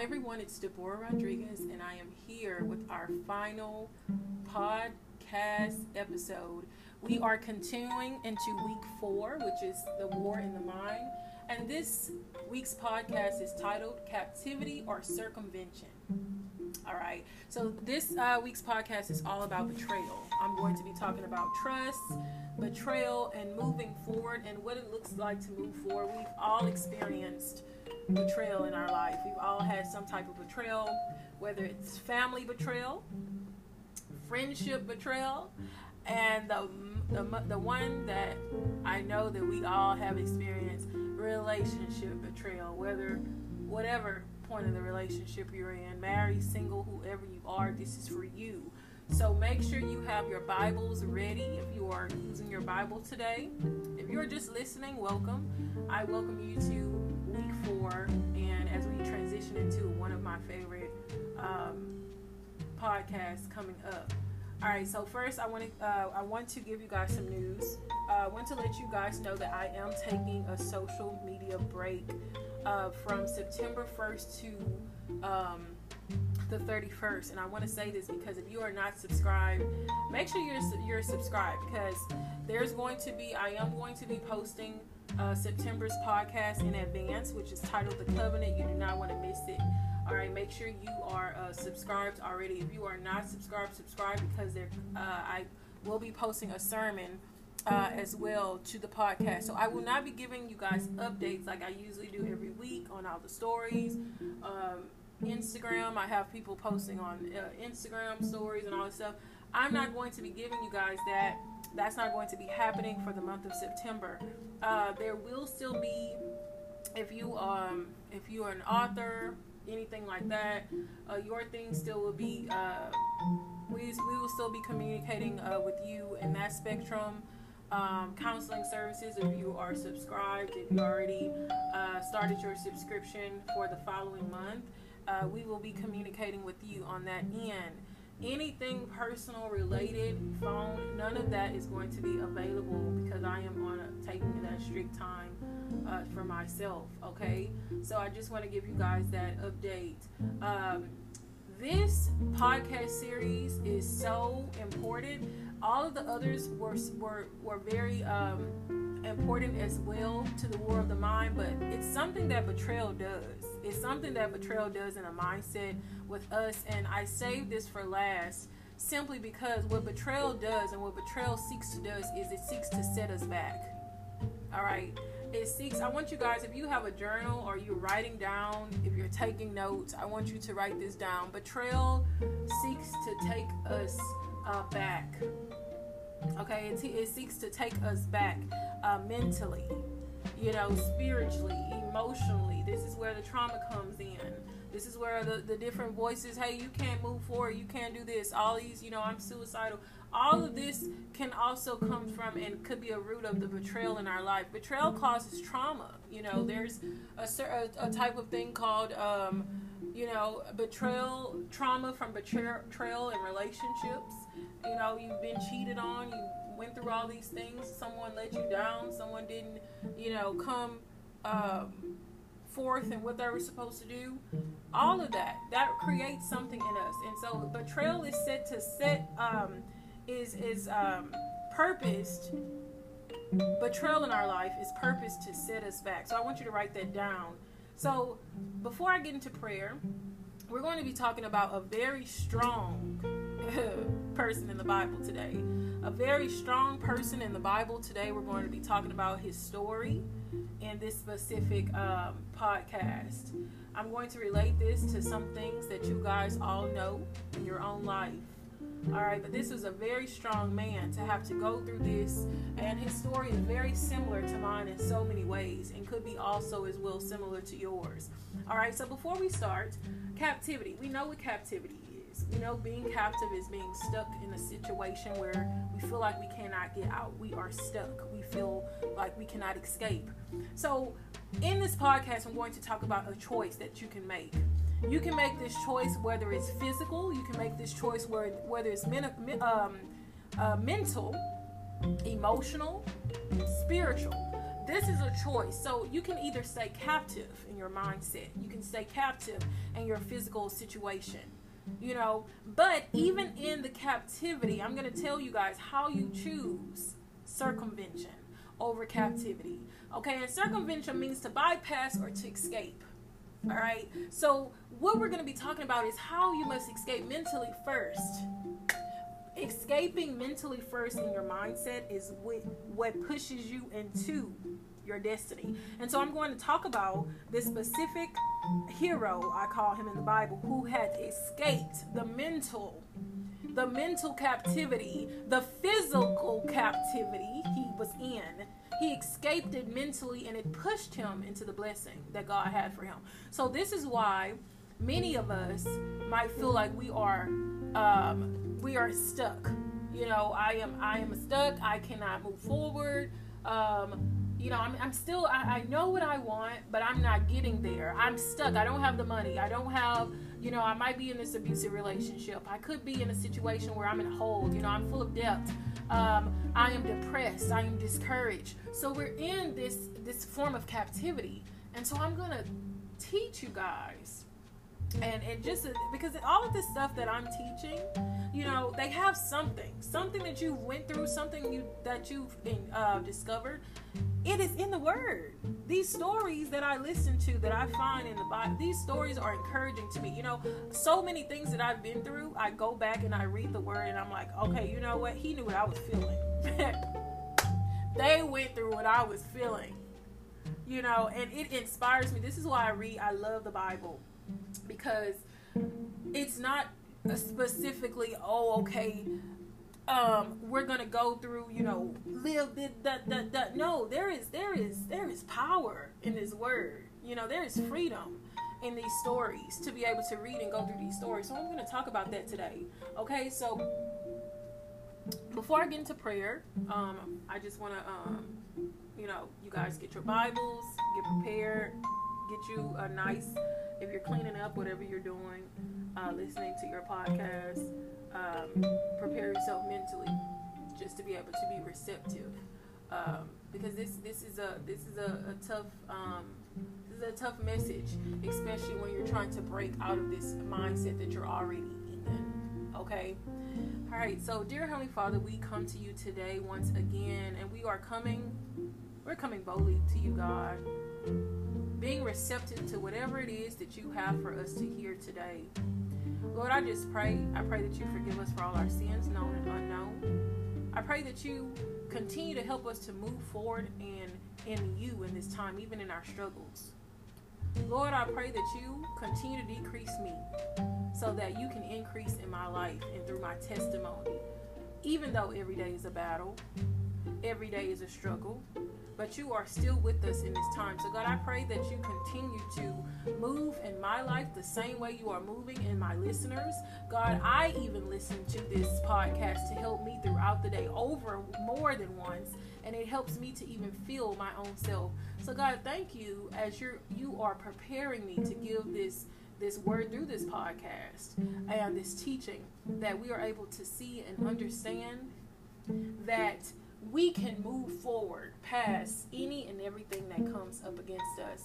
Hi, everyone. It's Deborah Rodriguez, and I am here with our final podcast episode. We are continuing into week four, which is the war in the mind. And this week's podcast is titled Captivity or Circumvention. All right. So, this uh, week's podcast is all about betrayal. I'm going to be talking about trust, betrayal, and moving forward and what it looks like to move forward. We've all experienced betrayal in our life. We've all had some type of betrayal, whether it's family betrayal, friendship betrayal, and the, the, the one that I know that we all have experienced relationship betrayal, whether whatever point of the relationship you're in, married, single, whoever you are, this is for you. So make sure you have your Bibles ready if you are using your Bible today. If you're just listening, welcome. I welcome you to and as we transition into one of my favorite um, podcasts coming up. All right, so first I want to uh, I want to give you guys some news. Uh, I want to let you guys know that I am taking a social media break uh, from September 1st to um, the 31st. And I want to say this because if you are not subscribed, make sure you're you're subscribed because there's going to be I am going to be posting uh, September's podcast in advance, which is titled The Covenant. You do not want to miss it. All right, make sure you are uh, subscribed already. If you are not subscribed, subscribe because there uh, I will be posting a sermon uh, as well to the podcast. So I will not be giving you guys updates like I usually do every week on all the stories. Um, Instagram, I have people posting on uh, Instagram stories and all this stuff. I'm not going to be giving you guys that. That's not going to be happening for the month of September. Uh, there will still be, if you um, if you are an author, anything like that, uh, your thing still will be. Uh, we, we will still be communicating uh, with you in that spectrum um, counseling services if you are subscribed, if you already uh, started your subscription for the following month. Uh, we will be communicating with you on that end. Anything personal related, phone, none of that is going to be available because I am on a, taking that strict time uh, for myself. Okay, so I just want to give you guys that update. Um, this podcast series is so important all of the others were were were very um, important as well to the war of the mind. But it's something that betrayal does. It's something that betrayal does in a mindset with us. And I saved this for last simply because what betrayal does and what betrayal seeks to do is it seeks to set us back. All right. It seeks, I want you guys, if you have a journal or you're writing down, if you're taking notes, I want you to write this down. Betrayal seeks to take us uh, back. Okay, it, it, seeks to take us back uh, mentally, you know, spiritually, emotionally. This is where the trauma comes in. This is where the, the different voices, hey, you can't move forward, you can't do this, all these, you know, I'm suicidal. All of this can also come from and could be a root of the betrayal in our life. Betrayal causes trauma. You know, there's a, a, a type of thing called, um, you know, betrayal, trauma from betrayal in relationships you know, you've been cheated on, you went through all these things, someone let you down, someone didn't, you know, come um, forth and what they were supposed to do. All of that, that creates something in us. And so betrayal is set to set, um, is, is um, purposed betrayal in our life is purposed to set us back. So I want you to write that down. So before I get into prayer, we're going to be talking about a very strong person in the Bible today. A very strong person in the Bible today. We're going to be talking about his story in this specific um, podcast. I'm going to relate this to some things that you guys all know in your own life. All right, but this is a very strong man to have to go through this, and his story is very similar to mine in so many ways, and could be also as well similar to yours. All right, so before we start, captivity. We know what captivity We know being captive is being stuck in a situation where we feel like we cannot get out. We are stuck. We feel like we cannot escape. So, in this podcast, I'm going to talk about a choice that you can make. You can make this choice whether it's physical, you can make this choice where, whether it's men, um, uh, mental, emotional, spiritual. this is a choice. So you can either stay captive in your mindset, you can stay captive in your physical situation, you know. But even in the captivity, I'm going to tell you guys how you choose circumvention over captivity. Okay, and circumvention means to bypass or to escape. All right, so what we're going to be talking about is how you must escape mentally first escaping mentally first in your mindset is what, what pushes you into your destiny. And so I'm going to talk about this specific hero, I call him in the Bible, who had escaped the mental the mental captivity, the physical captivity he was in. He escaped it mentally and it pushed him into the blessing that God had for him. So this is why many of us might feel like we are um, we are stuck. You know, I am I am stuck. I cannot move forward. Um, you know, I'm, I'm still I, I know what I want, but I'm not getting there. I'm stuck. I don't have the money. I don't have you know, I might be in this abusive relationship. I could be in a situation where I'm in a hole. You know, I'm full of debt. Um, I am depressed. I am discouraged. So we're in this this form of captivity, and so I'm gonna teach you guys and and just because all of this stuff that I'm teaching, you know, they have something, something that you went through, something you that you've uh, discovered. It is in the Word. These stories that I listen to, that I find in the Bible, these stories are encouraging to me. You know, so many things that I've been through, I go back and I read the Word, and I'm like, okay, you know what? He knew what I was feeling. they went through what I was feeling. You know, and it inspires me. This is why I read. I love the Bible because it's not specifically oh okay um we're gonna go through you know live that that that no there is there is there is power in this word. You know there is freedom in these stories to be able to read and go through these stories. So i'm to talk about that today. Okay so before i get into prayer um i just want to um you know you guys get your bibles get prepared get you a nice if you're cleaning up, whatever you're doing, uh, listening to your podcast, um, prepare yourself mentally just to be able to be receptive. Um, because this this is a this is a, a tough um, this is a tough message, especially when you're trying to break out of this mindset that you're already in. Okay. All right. So, dear Heavenly Father, we come to you today once again, and we are coming. We're coming boldly to you, God being receptive to whatever it is that you have for us to hear today. Lord, I just pray. I pray that you forgive us for all our sins, known and unknown. I pray that you continue to help us to move forward in in you in this time, even in our struggles. Lord, I pray that you continue to decrease me so that you can increase in my life and through my testimony. Even though every day is a battle, every day is a struggle, but you are still with us in this time. So, God, I pray that you continue to move in my life the same way you are moving in my listeners. God, I even listen to this podcast to help me throughout the day over more than once, and it helps me to even feel my own self. So, God, thank you as you're you are preparing me to give this this word through this podcast and this teaching that we are able to see and understand that we can move forward past any and everything that comes up against us.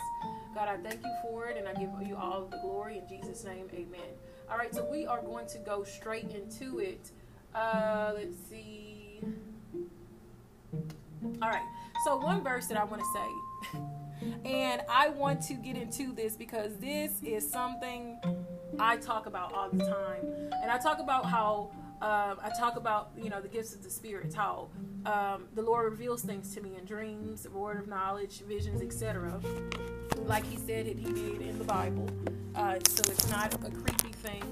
God, I thank you for it and I give you all the glory in Jesus' name. Amen. All right, so we are going to go straight into it. Uh, let's see. All right, so one verse that I want to say, and I want to get into this because this is something I talk about all the time. And I talk about how um, I talk about you know the gifts of the spirit, how um, the Lord reveals things to me in dreams, word of knowledge, visions, etc. Like He said it, He did in the Bible. Uh, so it's not a creepy thing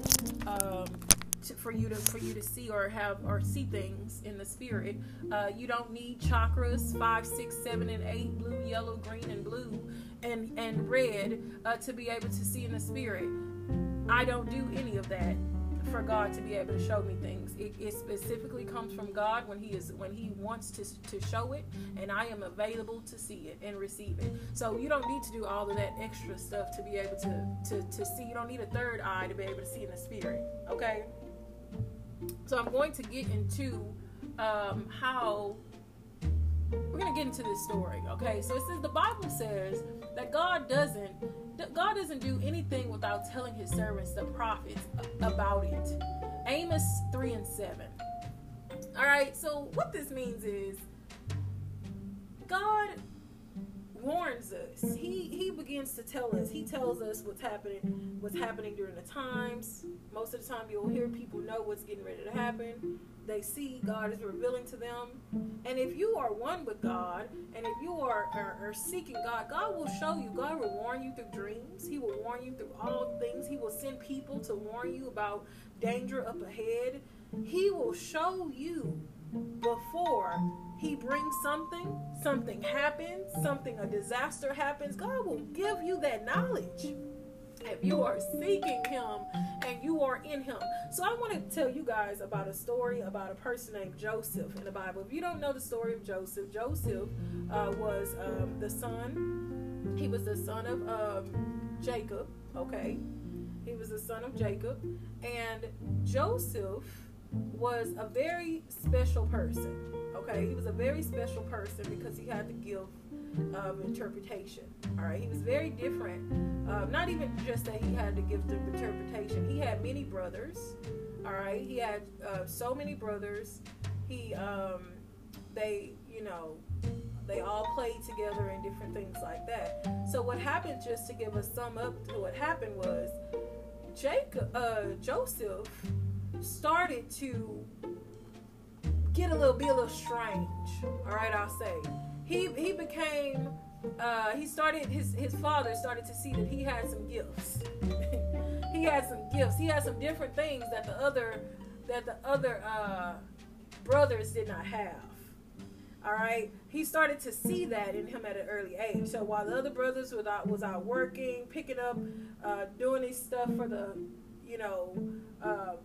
um, to, for you to for you to see or have or see things in the spirit. Uh, you don't need chakras five, six, seven, and eight, blue, yellow, green, and blue, and and red uh, to be able to see in the spirit. I don't do any of that for God to be able to show me things. It, it, specifically comes from God when He is when He wants to to show it, and I am available to see it and receive it. So you don't need to do all of that extra stuff to be able to to to see. You don't need a third eye to be able to see in the spirit. Okay. So I'm going to get into um, how we're gonna get into this story. Okay, so it says the Bible says that God doesn't God doesn't do anything without telling His servants, the prophets, about it. Amos three and seven. All right, so what this means is God warns us. He he begins to tell us. He tells us what's happening what's happening during the times. Most of the time you'll hear people know what's getting ready to happen. They see God is revealing to them. And if you are one with God and if you are, are, are seeking God, God will show you. God will warn you through dreams. He will warn you through all things. He will send people to warn you about danger up ahead. He will show you before he brings something, something happens, something, a disaster happens, God will give you that knowledge if you are seeking him and you are in him. So I want to tell you guys about a story about a person named Joseph in the Bible. If you don't know the story of Joseph, Joseph uh, was um, the son, he was the son of um, Jacob, okay? He was the son of Jacob. And Joseph was a very special person. Okay, he was a very special person because he had the gift of interpretation. All right, he was very different. Uh, not even just that he had the gift of interpretation. He had many brothers. All right, he had uh, so many brothers. He, um, they, you know, they all played together and different things like that. So what happened, just to give us sum up to what happened was, Jacob, uh, Joseph started to get a little be a little strange. All right, I'll say. He he became uh, he started his his father started to see that he had some gifts. he had some gifts. He had some different things that the other that the other uh, brothers did not have. All right, he started to see that in him at an early age. So while the other brothers was out was out working, picking up, uh, doing his stuff for the, you know, uh,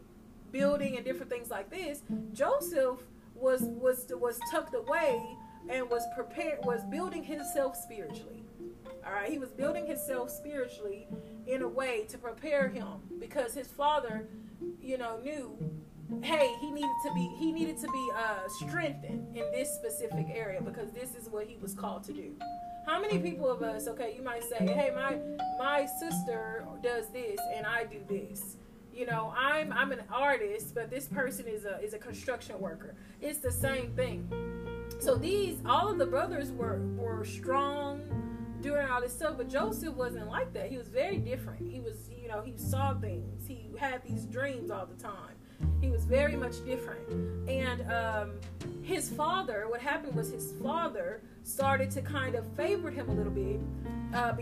building and different things like this, Joseph was was was tucked away and was prepared was building himself spiritually. All right, he was building himself spiritually in a way to prepare him because his father, you know, knew hey he needed to be he needed to be uh, strengthened in this specific area because this is what he was called to do how many people of us okay you might say hey my my sister does this and i do this you know i'm i'm an artist but this person is a is a construction worker. It's the same thing. So these all of the brothers were were strong during all this stuff but joseph wasn't like that. He was very different. He was you know he saw things. He had these dreams all the time. He was very much different. And um, his father what happened was his father started to kind of favor him a little bit uh,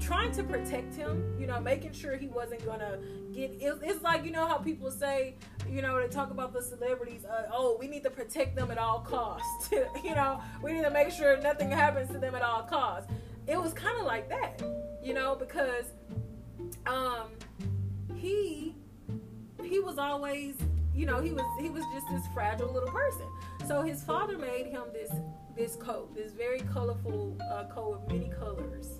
trying to protect him, you know, making sure he wasn't gonna get. It, it's like you know how people say, you know, they talk about the celebrities. Uh, oh, we need to protect them at all costs. you know, we need to make sure nothing happens to them at all costs. It was kind of like that, you know, because um, he he was always, you know, he was he was just this fragile little person. So his father made him this this coat, this very colorful uh, coat of many colors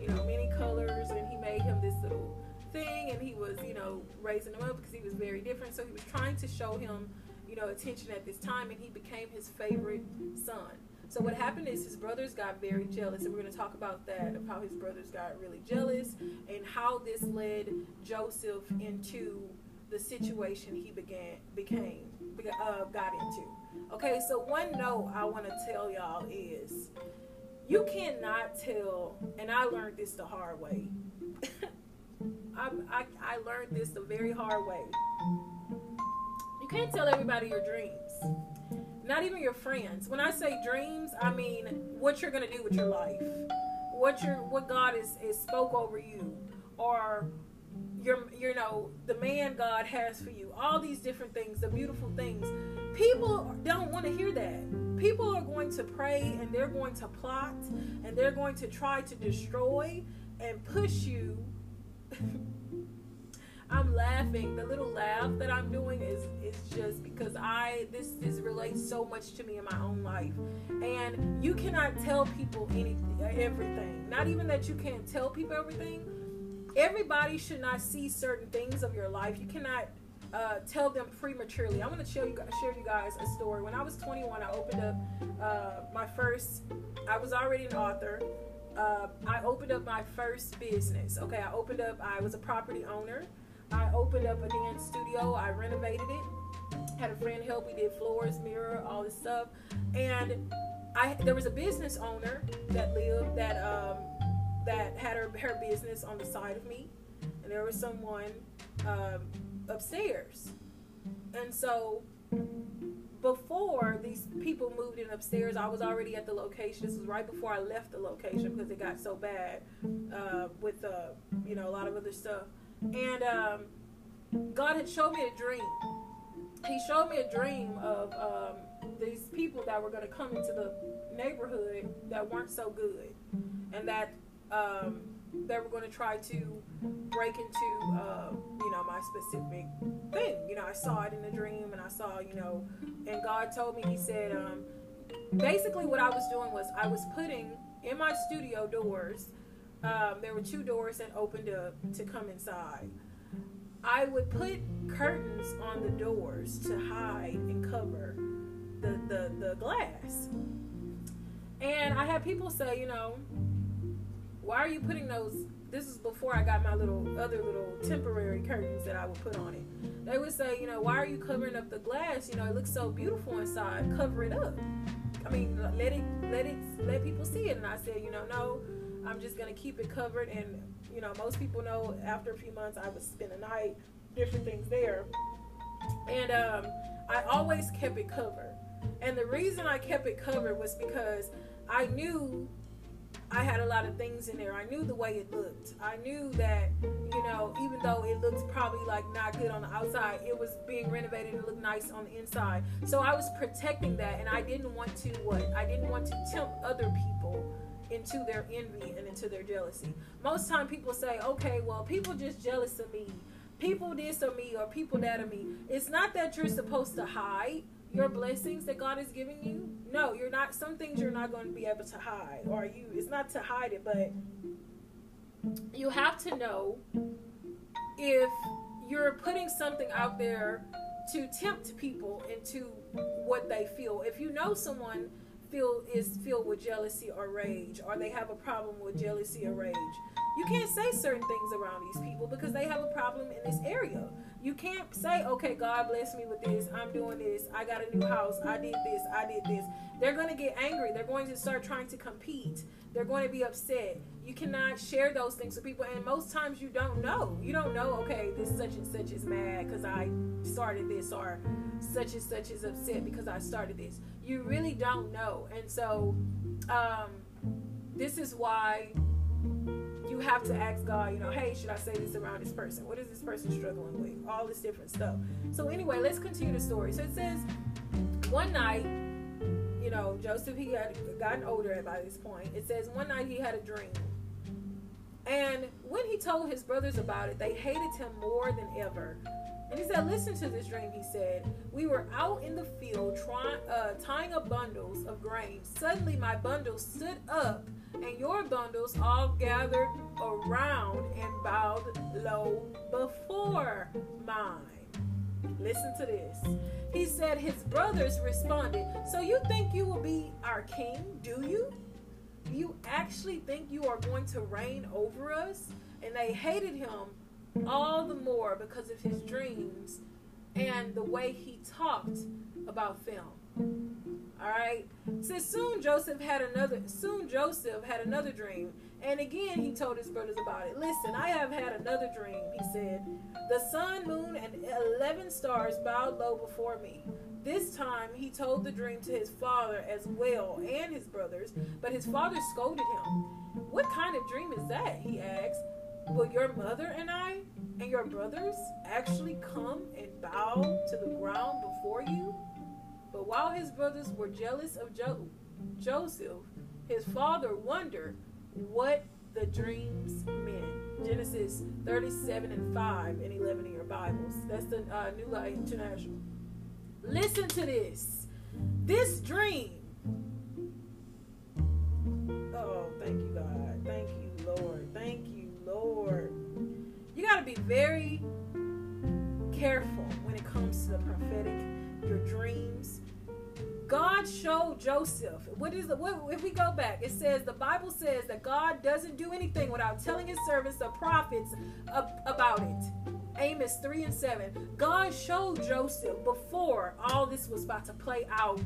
you know, many colors, and he made him this little thing, and he was, you know, raising him up because he was very different. So he was trying to show him, you know, attention at this time, and he became his favorite son. So what happened is his brothers got very jealous, and we're going to talk about that of how his brothers got really jealous and how this led Joseph into the situation he began became uh, got into. Okay, so one note I want to tell y'all is you cannot tell, and I learned this the hard way. I, I, I learned this the very hard way. You can't tell everybody your dreams, not even your friends. When I say dreams, I mean what you're gonna do with your life, what your what God is, is spoke over you, or your you know the man God has for you. All these different things, the beautiful things. People don't want to hear that people are going to pray and they're going to plot and they're going to try to destroy and push you. I'm laughing. The little laugh that I'm doing is is just because I this this relates so much to me in my own life. And you cannot tell people anything everything. Not even that you can't tell people everything. Everybody should not see certain things of your life. You cannot uh, tell them prematurely. I'm going to share you share you guys a story. When I was 21, I opened up uh, my first. I was already an author. Uh, I opened up my first business. Okay, I opened up. I was a property owner. I opened up a dance studio. I renovated it. Had a friend help. We did floors, mirror, all this stuff, and I there was a business owner that lived that um, that had her her business on the side of me, and there was someone um, upstairs, and so before these people moved in upstairs, I was already at the location. This was right before I left the location because it got so bad uh, with uh, you know a lot of other stuff. And um, God had showed me a dream. He showed me a dream of um, these people that were going to come into the neighborhood that weren't so good, and that um, they were going to try to break into uh, you know my specific thing. You know, I saw it in a dream, and I saw you know, and God told me. He said, um, basically, what I was doing was I was putting in my studio doors. Um, there were two doors that opened up to come inside. I would put curtains on the doors to hide and cover the, the, the glass. And I had people say, you know, why are you putting those? This is before I got my little other little temporary curtains that I would put on it. They would say, you know, why are you covering up the glass? You know, it looks so beautiful inside. Cover it up. I mean, let it, let it, let people see it. And I said, you know, no, I'm just gonna keep it covered. And you know, most people know after a few months I would spend a night, different things there. And um, I always kept it covered. And the reason I kept it covered was because I knew I had a lot of things in there. I knew the way it looked. I knew that, you know, even though it looked probably like not good on the outside, it was being renovated and looked nice on the inside. So I was protecting that and I didn't want to what? I didn't want to tempt other people into their envy and into their jealousy. Most time people say, okay, well, people just jealous of me. People this of me or people that of me. It's not that you're supposed to hide your blessings that God is giving you. No, you're not. Some things you're not going to be able to hide, or you. It's not to hide it, but you have to know if you're putting something out there to tempt people into what they feel. If you know someone feel is filled with jealousy or rage, or they have a problem with jealousy or rage, you can't say certain things around these people because they have a problem in this area. You can't say, okay, God bless me with this. I'm doing this. I got a new house. I did this. I did this. They're going to get angry. They're going to start trying to compete. They're going to be upset. You cannot share those things with people. And most times you don't know. You don't know, okay, this such and such is mad because I started this, or such and such is upset because I started this. You really don't know. And so, um, this is why you have to ask God, you know, hey, should I say this around this person? What is this person struggling with? All this different stuff. So anyway, let's continue the story. So it says, one night, you know, Joseph he had gotten older by this point. It says one night he had a dream. And when he told his brothers about it, they hated him more than ever. And he said, Listen to this dream, he said. We were out in the field trying, uh, tying up bundles of grain. Suddenly, my bundles stood up and your bundles all gathered around and bowed low before mine. Listen to this. He said his brothers responded, So you think you will be our king, do you? You actually think you are going to reign over us? And they hated him all the more because of his dreams and the way he talked about film. All right. So soon Joseph had another. Soon Joseph had another dream, and again he told his brothers about it. Listen, I have had another dream. He said, the sun, moon, and eleven stars bowed low before me. This time he told the dream to his father as well and his brothers, but his father scolded him. What kind of dream is that? He asked. Will your mother and I and your brothers actually come and bow to the ground before you? But while his brothers were jealous of jo- Joseph, his father wondered what the dreams meant. Genesis 37 and 5 and 11 in your Bibles. That's the uh, New Life International. Listen to this. This dream. Oh, thank you, God. Thank you, Lord. Thank you, Lord. You got to be very careful when it comes to the prophetic, your dreams. God showed Joseph. What is the, what, if we go back? It says the Bible says that God doesn't do anything without telling His servants, the prophets, about it. Amos three and seven. God showed Joseph before all this was about to play out.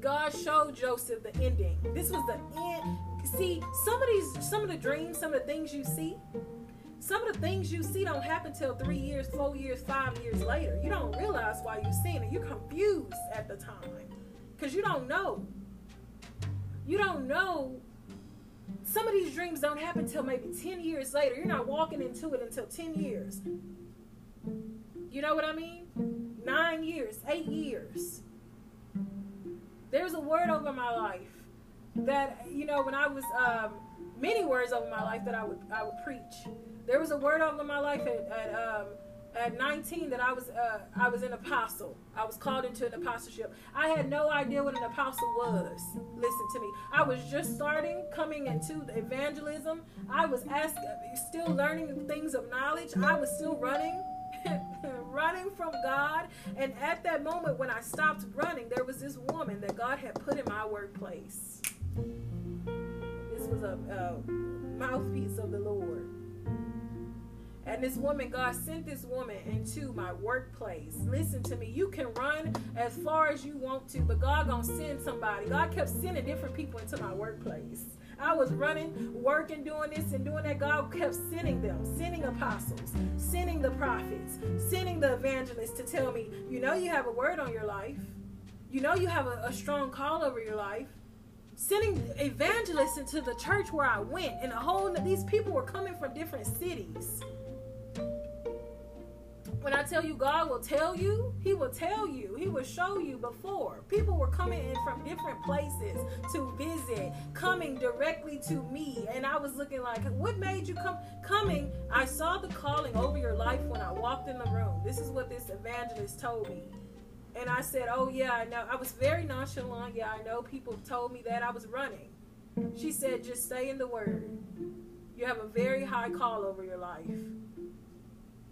God showed Joseph the ending. This was the end. See, some of these, some of the dreams, some of the things you see, some of the things you see don't happen till three years, four years, five years later. You don't realize why you're seeing it. You're confused at the time because you don't know. You don't know some of these dreams don't happen till maybe 10 years later. You're not walking into it until 10 years. You know what I mean? Nine years, eight years. There's a word over my life that, you know, when I was, um, many words over my life that I would, I would preach. There was a word over my life at, at um, at 19 that I was uh, I was an apostle. I was called into an apostleship. I had no idea what an apostle was. Listen to me. I was just starting coming into evangelism. I was asking, still learning things of knowledge. I was still running. running from God. And at that moment when I stopped running, there was this woman that God had put in my workplace. This was a, a mouthpiece of the Lord. And this woman, God sent this woman into my workplace. Listen to me. You can run as far as you want to, but God gonna send somebody. God kept sending different people into my workplace. I was running, working, doing this and doing that. God kept sending them, sending apostles, sending the prophets, sending the evangelists to tell me, you know, you have a word on your life. You know, you have a, a strong call over your life sending evangelists into the church where I went, and a whole these people were coming from different cities. When I tell you God will tell you, He will tell you. He will show you before. People were coming in from different places to visit, coming directly to me. And I was looking like, what made you come? Coming, I saw the calling over your life when I walked in the room. This is what this evangelist told me. And I said, Oh, yeah, I know. I was very nonchalant. Yeah, I know people told me that I was running. She said, Just stay in the word. You have a very high call over your life.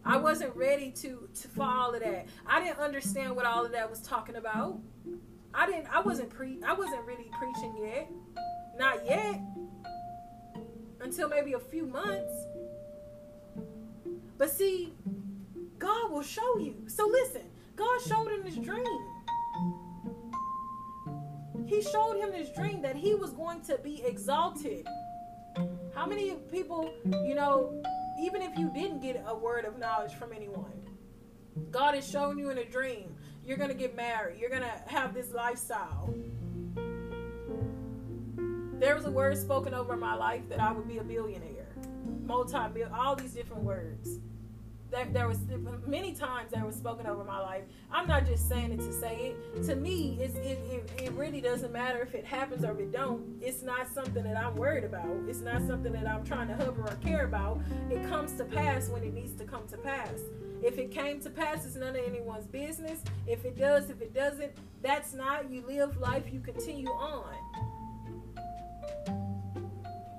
I wasn't ready to to for all of that. I didn't understand what all of that was talking about. I didn't. I wasn't pre. I wasn't really preaching yet. Not yet. Until maybe a few months. But see, God will show you. So listen, God showed him this dream. He showed him this dream that he was going to be exalted. How many people, you know, even if you didn't get a word of knowledge from anyone, God has shown you in a dream you're going to get married, you're going to have this lifestyle. There was a word spoken over my life that I would be a billionaire, multi all these different words there, there was many times that was spoken over my life. I'm not just saying it to say it. To me, it, it, it really doesn't matter if it happens or if it don't. It's not something that I'm worried about. It's not something that I'm trying to hover or care about. It comes to pass when it needs to come to pass. If it came to pass, it's none of anyone's business. If it does, if it doesn't, that's not. You live life, you continue on.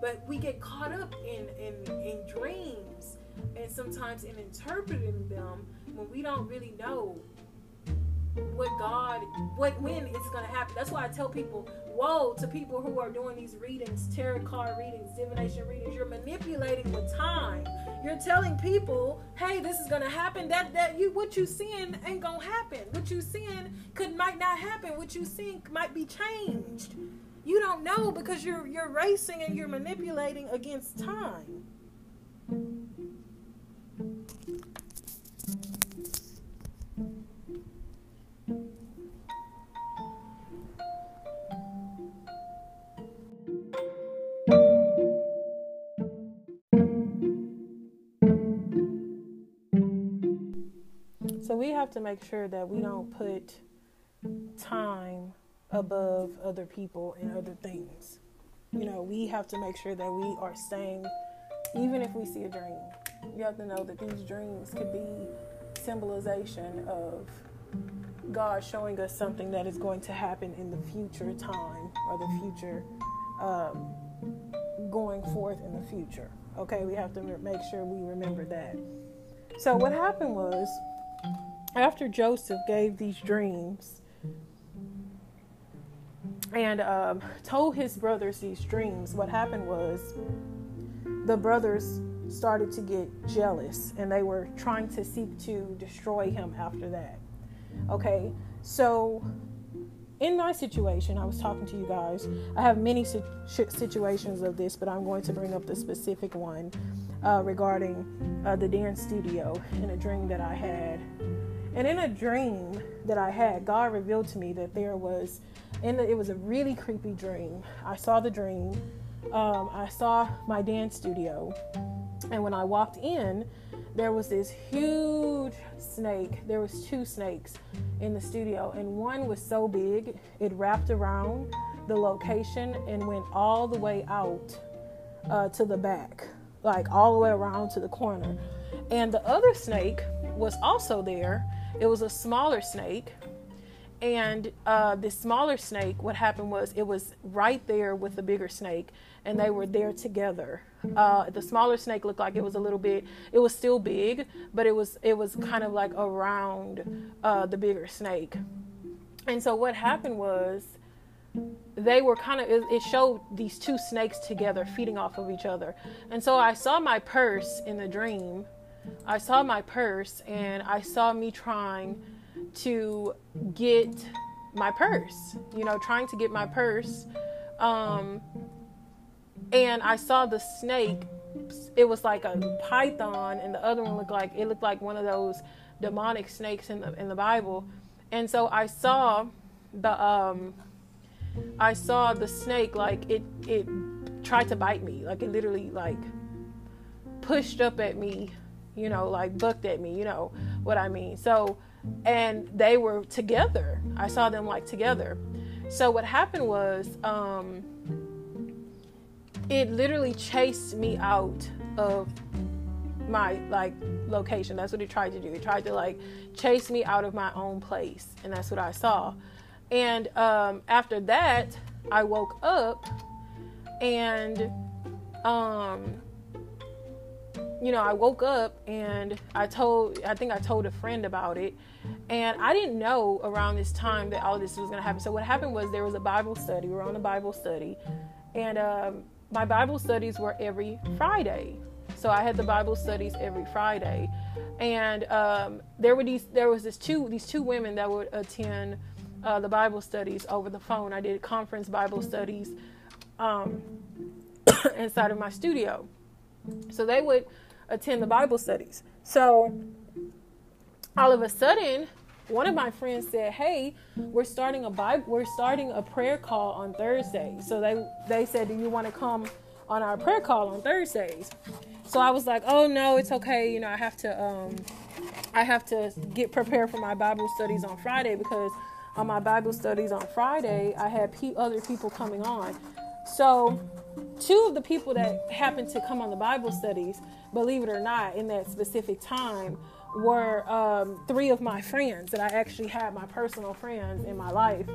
But we get caught up in, in, in dreams and sometimes in interpreting them when we don't really know what God, what when it's gonna happen. That's why I tell people, whoa, to people who are doing these readings, tarot card readings, divination readings. You're manipulating with time. You're telling people, hey, this is gonna happen. That that you what you seeing ain't gonna happen. What you seeing could might not happen. What you seeing might be changed. You don't know because you're you're racing and you're manipulating against time. So we have to make sure that we don't put time above other people and other things. You know, we have to make sure that we are staying, even if we see a dream, you have to know that these dreams could be symbolization of God showing us something that is going to happen in the future time or the future um, going forth in the future. Okay, we have to make sure we remember that. So, what happened was after Joseph gave these dreams, and um, told his brothers these dreams. What happened was the brothers started to get jealous and they were trying to seek to destroy him after that. Okay, so in my situation, I was talking to you guys. I have many situations of this, but I'm going to bring up the specific one uh, regarding uh, the dance studio in a dream that I had. And in a dream that I had, God revealed to me that there was, and it was a really creepy dream. I saw the dream. Um, I saw my dance studio, and when I walked in, there was this huge snake. There was two snakes in the studio, and one was so big it wrapped around the location and went all the way out uh, to the back, like all the way around to the corner. And the other snake was also there. It was a smaller snake, and uh, the smaller snake. What happened was it was right there with the bigger snake, and they were there together. Uh, the smaller snake looked like it was a little bit. It was still big, but it was it was kind of like around uh, the bigger snake. And so what happened was they were kind of it showed these two snakes together feeding off of each other and so i saw my purse in the dream i saw my purse and i saw me trying to get my purse you know trying to get my purse um, and I saw the snake. It was like a python, and the other one looked like it looked like one of those demonic snakes in the in the Bible. And so I saw the um, I saw the snake like it it tried to bite me, like it literally like pushed up at me, you know, like bucked at me, you know what I mean. So and they were together. I saw them like together. So what happened was um it literally chased me out of my like location. That's what it tried to do. It tried to like chase me out of my own place, and that's what I saw. And um, after that, I woke up, and um, you know, I woke up and I told, I think I told a friend about it, and I didn't know around this time that all this was gonna happen. So what happened was there was a Bible study. We were on a Bible study, and um, my Bible studies were every Friday. So I had the Bible studies every Friday, and um, there were these. There was this two these two women that would attend uh, the Bible studies over the phone. I did conference Bible studies um, inside of my studio, so they would attend the Bible studies. So all of a sudden, one of my friends said, "Hey, we're starting a we're starting a prayer call on Thursday." So they they said, "Do you want to come on our prayer call on Thursdays?" So I was like, "Oh no, it's okay. You know, I have to um I have to get prepared for my Bible studies on Friday because on my Bible studies on Friday, I had pe- other people coming on. So two of the people that happened to come on the Bible studies, believe it or not, in that specific time were um, three of my friends that I actually had my personal friends in my life.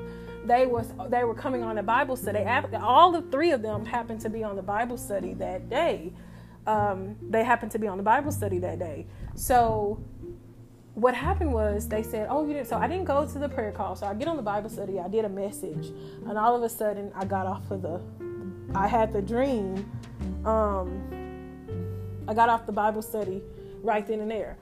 They was they were coming on a Bible study. All the three of them happened to be on the Bible study that day. Um, they happened to be on the Bible study that day. So what happened was they said, "Oh, you didn't." So I didn't go to the prayer call. So I get on the Bible study. I did a message, and all of a sudden I got off of the. I had the dream. Um, I got off the Bible study right then and there.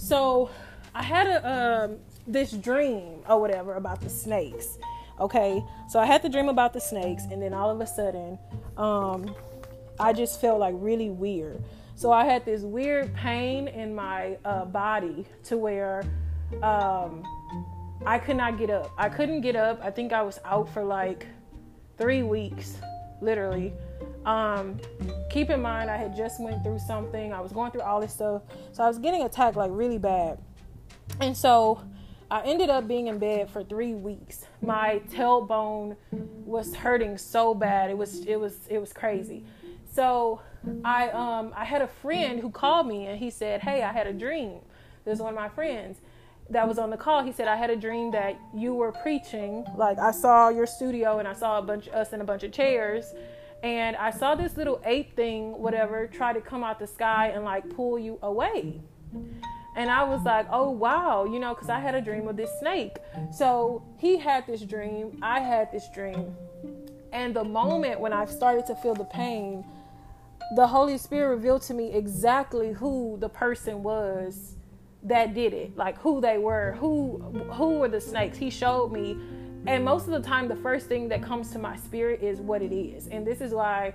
So I had a um, this dream or whatever about the snakes. Okay, so I had the dream about the snakes, and then all of a sudden, um, I just felt like really weird. So I had this weird pain in my uh, body to where um, I could not get up. I couldn't get up. I think I was out for like three weeks, literally. Um, keep in mind, I had just went through something. I was going through all this stuff, so I was getting attacked like really bad. And so I ended up being in bed for three weeks. My tailbone was hurting so bad. It was it was it was crazy. So I um I had a friend who called me and he said, "Hey, I had a dream." This is one of my friends that was on the call. He said, "I had a dream that you were preaching. Like I saw your studio and I saw a bunch of us in a bunch of chairs." And I saw this little ape thing, whatever, try to come out the sky and like pull you away. And I was like, oh, wow, you know, because I had a dream of this snake. So he had this dream, I had this dream. And the moment when I started to feel the pain, the Holy Spirit revealed to me exactly who the person was that did it, like who they were, who who were the snakes. He showed me, and most of the time, the first thing that comes to my spirit is what it is, and this is why,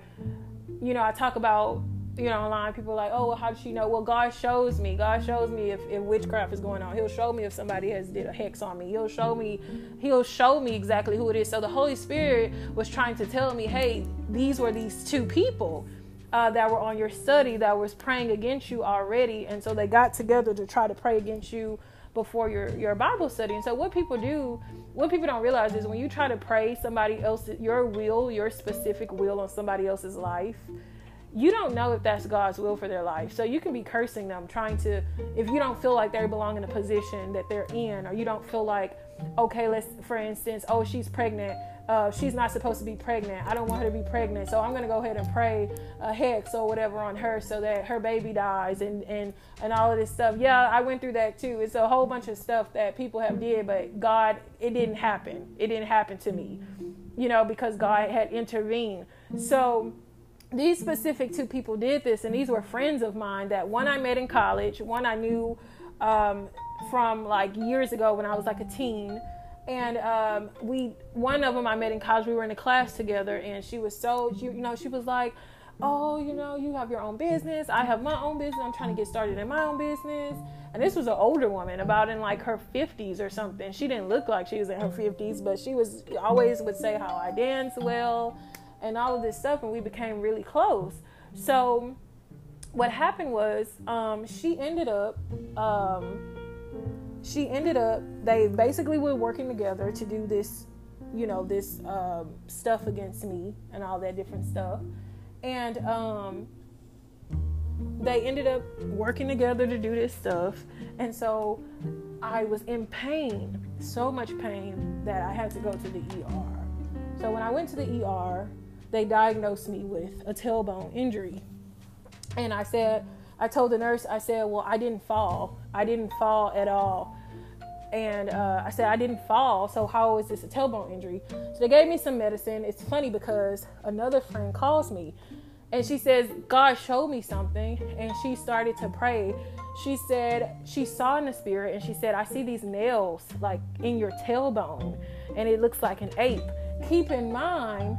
you know, I talk about you know, online people like, oh, well, how does she know? Well, God shows me. God shows me if, if witchcraft is going on. He'll show me if somebody has did a hex on me. He'll show me, he'll show me exactly who it is. So the Holy Spirit was trying to tell me, hey, these were these two people uh, that were on your study that was praying against you already, and so they got together to try to pray against you before your your Bible study. And so what people do, what people don't realize is when you try to pray somebody else, your will, your specific will on somebody else's life you don't know if that's God's will for their life. So you can be cursing them, trying to, if you don't feel like they belong in a position that they're in, or you don't feel like, okay, let's, for instance, oh, she's pregnant. Uh, she's not supposed to be pregnant. I don't want her to be pregnant. So I'm going to go ahead and pray a hex or whatever on her so that her baby dies and, and, and all of this stuff. Yeah, I went through that too. It's a whole bunch of stuff that people have did, but God, it didn't happen. It didn't happen to me, you know, because God had intervened. So, these specific two people did this, and these were friends of mine that one I met in college, one I knew um, from like years ago when I was like a teen. And um, we, one of them I met in college. We were in a class together, and she was so, she, you know, she was like, "Oh, you know, you have your own business. I have my own business. I'm trying to get started in my own business." And this was an older woman, about in like her 50s or something. She didn't look like she was in her 50s, but she was always would say how I dance well and all of this stuff, and we became really close. So what happened was um, she ended up um, she ended up they basically were working together to do this you know this um, stuff against me and all that different stuff. And um, they ended up working together to do this stuff. And so i was in pain so much pain that i had to go to the er so when i went to the er they diagnosed me with a tailbone injury. And I said, I told the nurse, I said, well, I didn't fall. I didn't fall at all. And uh, I said, I didn't fall. So how is this a tailbone injury? So they gave me some medicine. It's funny because another friend calls me and she says, God showed me something. And she started to pray. She said, she saw in the spirit and she said, I see these nails like in your tailbone and it looks like an ape. Keep in mind,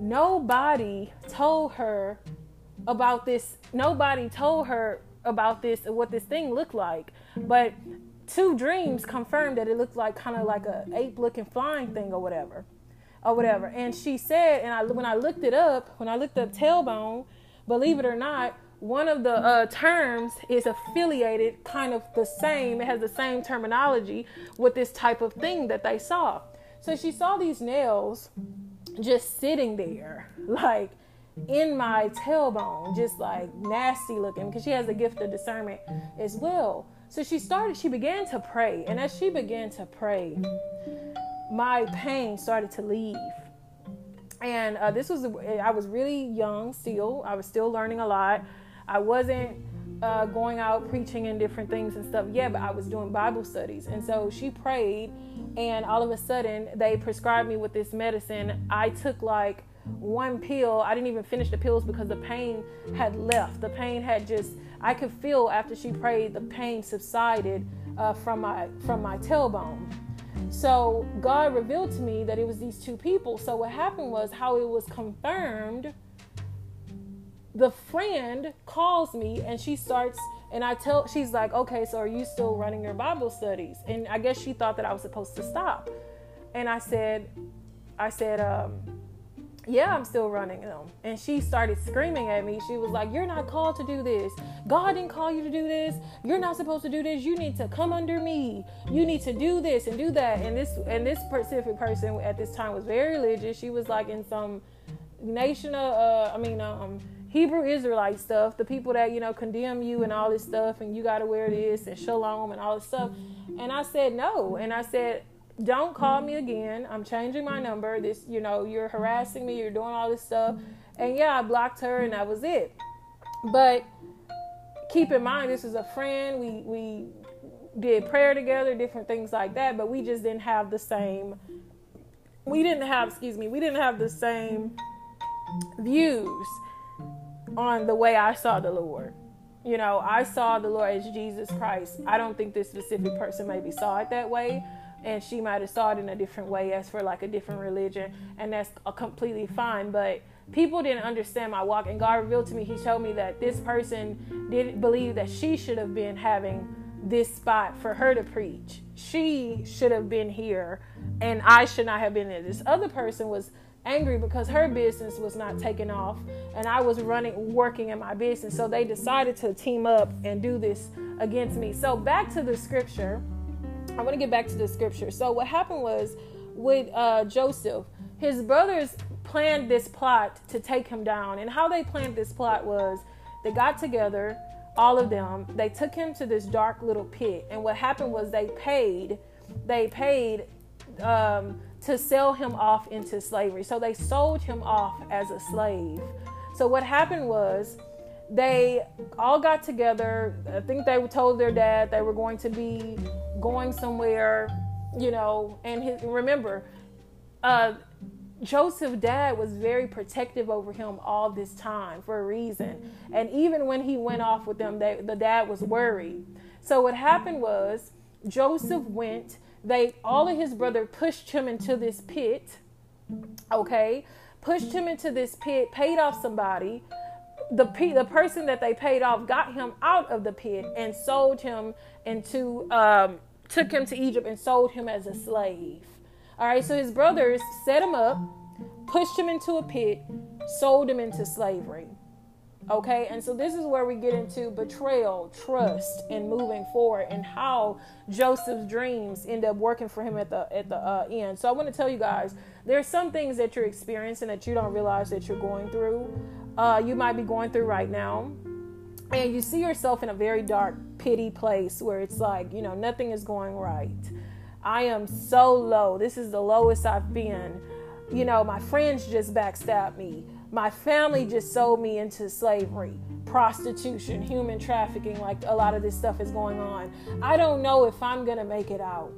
nobody told her about this. Nobody told her about this and what this thing looked like. But two dreams confirmed that it looked like kind of like a ape looking flying thing or whatever. Or whatever. And she said, and I when I looked it up, when I looked up tailbone, believe it or not, one of the uh, terms is affiliated kind of the same, it has the same terminology with this type of thing that they saw. So she saw these nails just sitting there, like in my tailbone, just like nasty looking, because she has a gift of discernment as well. So she started, she began to pray. And as she began to pray, my pain started to leave. And uh, this was, I was really young still. I was still learning a lot. I wasn't uh, going out preaching and different things and stuff yet, but I was doing Bible studies. And so she prayed and all of a sudden they prescribed me with this medicine. I took like one pill. I didn't even finish the pills because the pain had left. The pain had just I could feel after she prayed the pain subsided uh, from my from my tailbone. So God revealed to me that it was these two people. So what happened was how it was confirmed. The friend calls me and she starts and I tell, she's like, okay, so are you still running your Bible studies? And I guess she thought that I was supposed to stop. And I said, I said, um, yeah, I'm still running them. And she started screaming at me. She was like, You're not called to do this. God didn't call you to do this. You're not supposed to do this. You need to come under me. You need to do this and do that. And this and this specific person at this time was very religious. She was like in some nation of uh, I mean um Hebrew Israelite stuff, the people that, you know, condemn you and all this stuff, and you got to wear this and shalom and all this stuff. And I said, no. And I said, don't call me again. I'm changing my number. This, you know, you're harassing me, you're doing all this stuff. And yeah, I blocked her, and that was it. But keep in mind, this is a friend. We, we did prayer together, different things like that, but we just didn't have the same we didn't have, excuse me, we didn't have the same views on the way I saw the Lord. You know, I saw the Lord as Jesus Christ. I don't think this specific person maybe saw it that way, and she might have saw it in a different way as for like a different religion, and that's completely fine. But people didn't understand my walk, and God revealed to me, He showed me that this person didn't believe that she should have been having this spot for her to preach. She should have been here, and I should not have been there. This other person was angry because her business was not taking off and I was running working in my business. So they decided to team up and do this against me. So back to the scripture. I want to get back to the scripture. So what happened was with uh, Joseph, his brothers planned this plot to take him down. And how they planned this plot was they got together, all of them, they took him to this dark little pit. And what happened was they paid, they paid um, to sell him off into slavery. So they sold him off as a slave. So what happened was they all got together. I think they told their dad they were going to be going somewhere, you know, and his, remember, uh, Joseph's dad was very protective over him all this time for a reason. And even when he went off with them, they, the dad was worried. So what happened was Joseph went they all of his brother pushed him into this pit. Okay, pushed him into this pit, paid off somebody. The the person that they paid off got him out of the pit and sold him into um, took him to Egypt and sold him as a slave. All right, so his brothers set him up, pushed him into a pit, sold him into slavery. Okay, and so this is where we get into betrayal, trust, and moving forward, and how Joseph's dreams end up working for him at the at the uh, end. So I want to tell you guys, there's some things that you're experiencing that you don't realize that you're going through. Uh, you might be going through right now, and you see yourself in a very dark, pity place where it's like you know nothing is going right. I am so low. This is the lowest I've been. You know, my friends just backstabbed me my family just sold me into slavery, prostitution, human trafficking, like a lot of this stuff is going on. I don't know if I'm to make it out.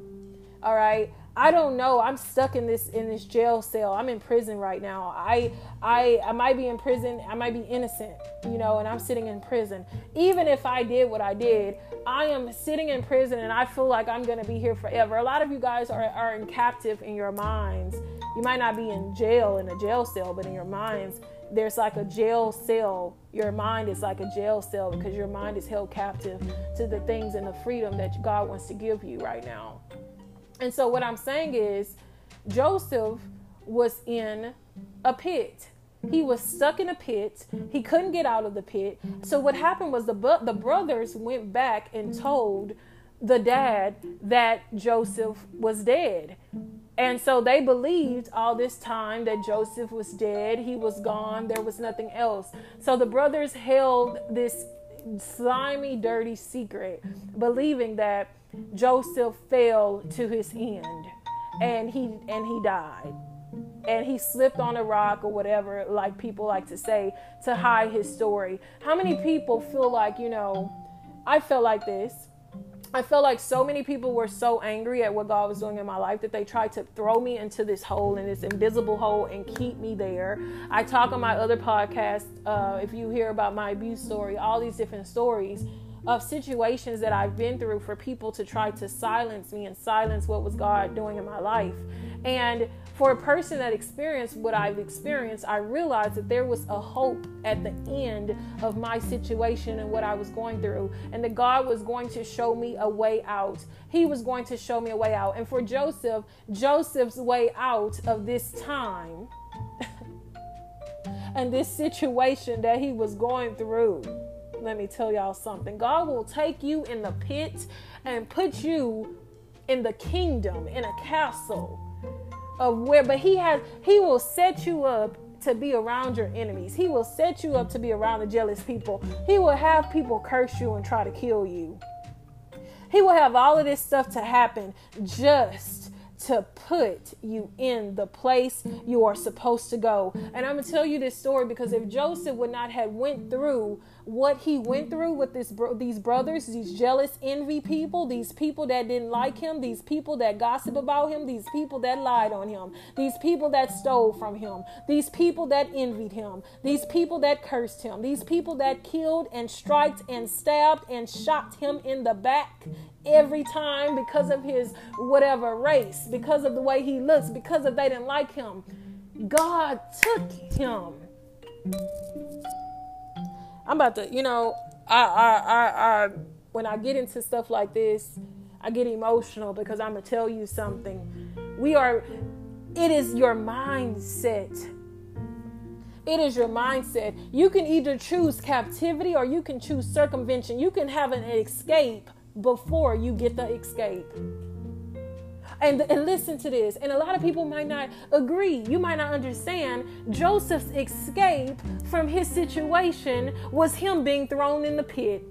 All right? I don't know. I'm stuck in this in this jail cell. I'm in prison right now. I I I might be in prison. I might be innocent, you know, and I'm sitting in prison. Even if I did what I did, I am sitting in prison and I feel like I'm going to be here forever. A lot of you guys are are in captive in your minds you might not be in jail in a jail cell, but in your minds, there's like a jail cell. Your mind is like a jail cell because your mind is held captive to the things and the freedom that God wants to give you right now. And so, what I'm saying is, Joseph was in a pit. He was stuck in a pit. He couldn't get out of the pit. So what happened was the the brothers went back and told the dad that Joseph was dead. And so they believed all this time that Joseph was dead, he was gone, there was nothing else. So the brothers held this slimy, dirty secret, believing that Joseph fell to his end and he and he died. And he slipped on a rock or whatever, like people like to say, to hide his story. How many people feel like, you know, I felt like this I felt like so many people were so angry at what God was doing in my life that they tried to throw me into this hole, in this invisible hole, and keep me there. I talk on my other podcast, uh, if you hear about my abuse story, all these different stories of situations that I've been through for people to try to silence me and silence what was God doing in my life. And for a person that experienced what I've experienced, I realized that there was a hope at the end of my situation and what I was going through, and that God was going to show me a way out. He was going to show me a way out. And for Joseph, Joseph's way out of this time and this situation that he was going through. Let me tell y'all something. God will take you in the pit and put you in the kingdom, in a castle of where but he has he will set you up to be around your enemies. He will set you up to be around the jealous people. He will have people curse you and try to kill you. He will have all of this stuff to happen just to put you in the place you are supposed to go. And I'm gonna tell you this story because if Joseph would not have went through what he went through with this bro- these brothers, these jealous envy people, these people that didn't like him, these people that gossip about him, these people that lied on him, these people that stole from him, these people that envied him, these people that cursed him, these people that killed and struck and stabbed and shot him in the back every time because of his whatever race, because of the way he looks, because of they didn't like him. God took him. I'm about to, you know, I, I, I, I, when I get into stuff like this, I get emotional because I'm gonna tell you something. We are, it is your mindset. It is your mindset. You can either choose captivity or you can choose circumvention. You can have an escape before you get the escape. And, and listen to this. And a lot of people might not agree. You might not understand. Joseph's escape from his situation was him being thrown in the pit.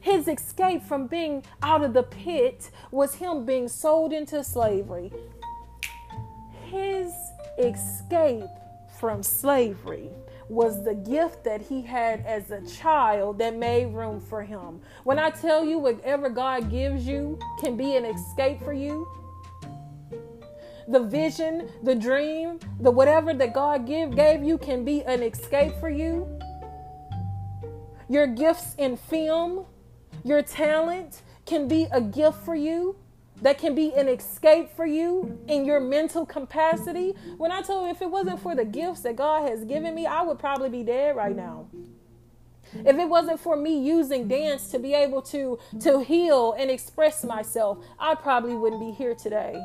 His escape from being out of the pit was him being sold into slavery. His escape from slavery was the gift that he had as a child that made room for him. When I tell you, whatever God gives you can be an escape for you, the vision, the dream, the whatever that God give gave you can be an escape for you. Your gifts in film, your talent can be a gift for you. That can be an escape for you in your mental capacity. When I told you if it wasn't for the gifts that God has given me, I would probably be dead right now. If it wasn't for me using dance to be able to to heal and express myself, I probably wouldn't be here today.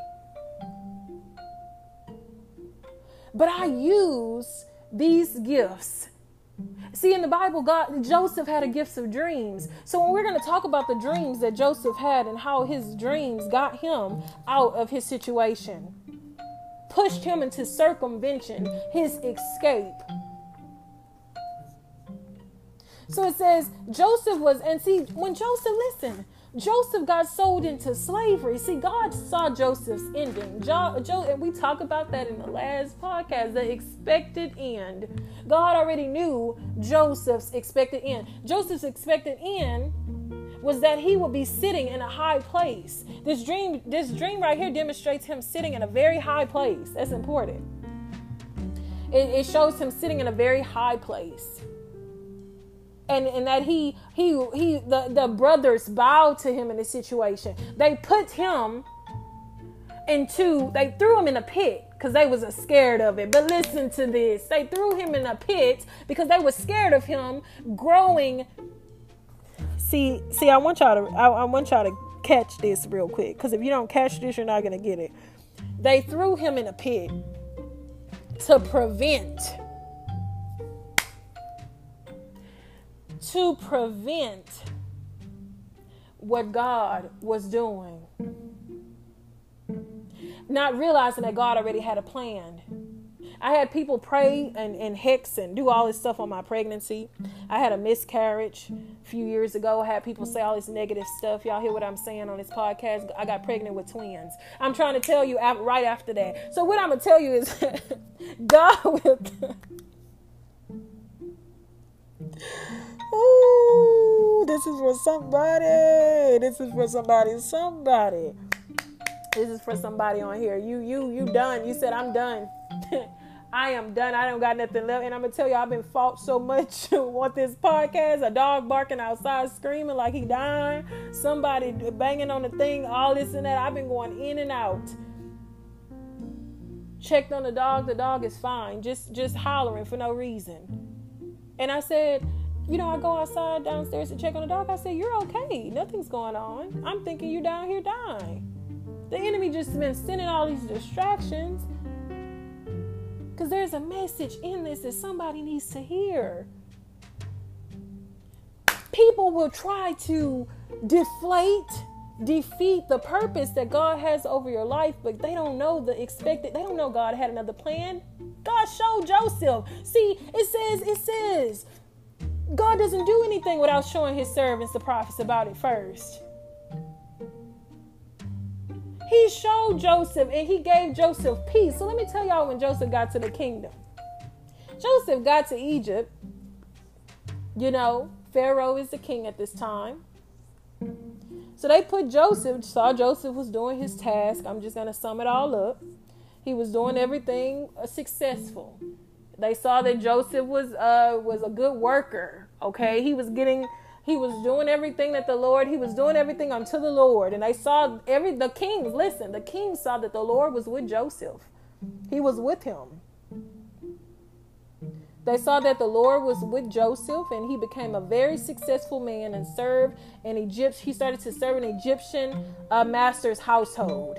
But I use these gifts. See, in the Bible, God Joseph had a gift of dreams. So when we're going to talk about the dreams that Joseph had and how his dreams got him out of his situation, pushed him into circumvention, his escape. So it says Joseph was, and see, when Joseph, listen, Joseph got sold into slavery. See, God saw Joseph's ending. Jo- jo- and we talk about that in the last podcast, the expected end. God already knew Joseph's expected end. Joseph's expected end was that he would be sitting in a high place. This dream, this dream right here demonstrates him sitting in a very high place. That's important. It, it shows him sitting in a very high place and and that he he he the, the brothers bowed to him in this situation. They put him into they threw him in a pit because they was scared of it. But listen to this. They threw him in a pit because they were scared of him growing. See see i want y'all to i, I want y'all to catch this real quick because if you don't catch this you're not gonna get it. They threw him in a pit to prevent to prevent what God was doing. Not realizing that God already had a plan. I had people pray and, and hex and do all this stuff on my pregnancy. I had a miscarriage a few years ago. I had people say all this negative stuff. Y'all hear what I'm saying on this podcast? I got pregnant with twins. I'm trying to tell you right after that. So, what I'm going to tell you is God will. Ooh, this is for somebody. This is for somebody. Somebody. This is for somebody on here. You, you, you done. You said I'm done. I am done. I don't got nothing left. And I'm gonna tell you, I've been fought so much on this podcast. A dog barking outside, screaming like he dying. Somebody banging on the thing. All this and that. I've been going in and out. Checked on the dog. The dog is fine. Just, just hollering for no reason. And I said, you know, I go outside downstairs to check on the dog. I say, You're okay. Nothing's going on. I'm thinking you're down here dying. The enemy just been sending all these distractions. Because there's a message in this that somebody needs to hear. People will try to deflate, defeat the purpose that God has over your life, but they don't know the expected, they don't know God had another plan. God showed Joseph. See, it says, it says, God doesn't do anything without showing his servants, the prophets, about it first. He showed Joseph and he gave Joseph peace. So let me tell y'all when Joseph got to the kingdom. Joseph got to Egypt. You know, Pharaoh is the king at this time. So they put Joseph, saw Joseph was doing his task. I'm just going to sum it all up. He was doing everything uh, successful. They saw that Joseph was uh was a good worker. Okay, he was getting he was doing everything that the Lord, he was doing everything unto the Lord. And they saw every the kings, listen, the kings saw that the Lord was with Joseph. He was with him. They saw that the Lord was with Joseph and he became a very successful man and served an Egypt. He started to serve an Egyptian uh, master's household.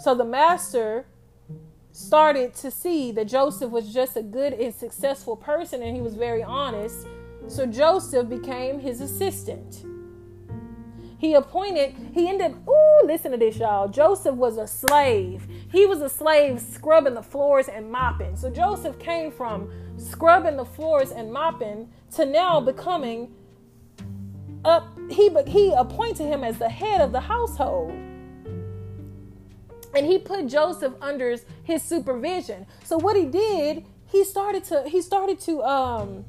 So the master started to see that Joseph was just a good and successful person and he was very honest. So Joseph became his assistant. He appointed, he ended, ooh, listen to this, y'all. Joseph was a slave. He was a slave scrubbing the floors and mopping. So Joseph came from scrubbing the floors and mopping to now becoming up. He, he appointed him as the head of the household and he put Joseph under his supervision. So what he did, he started to he started to um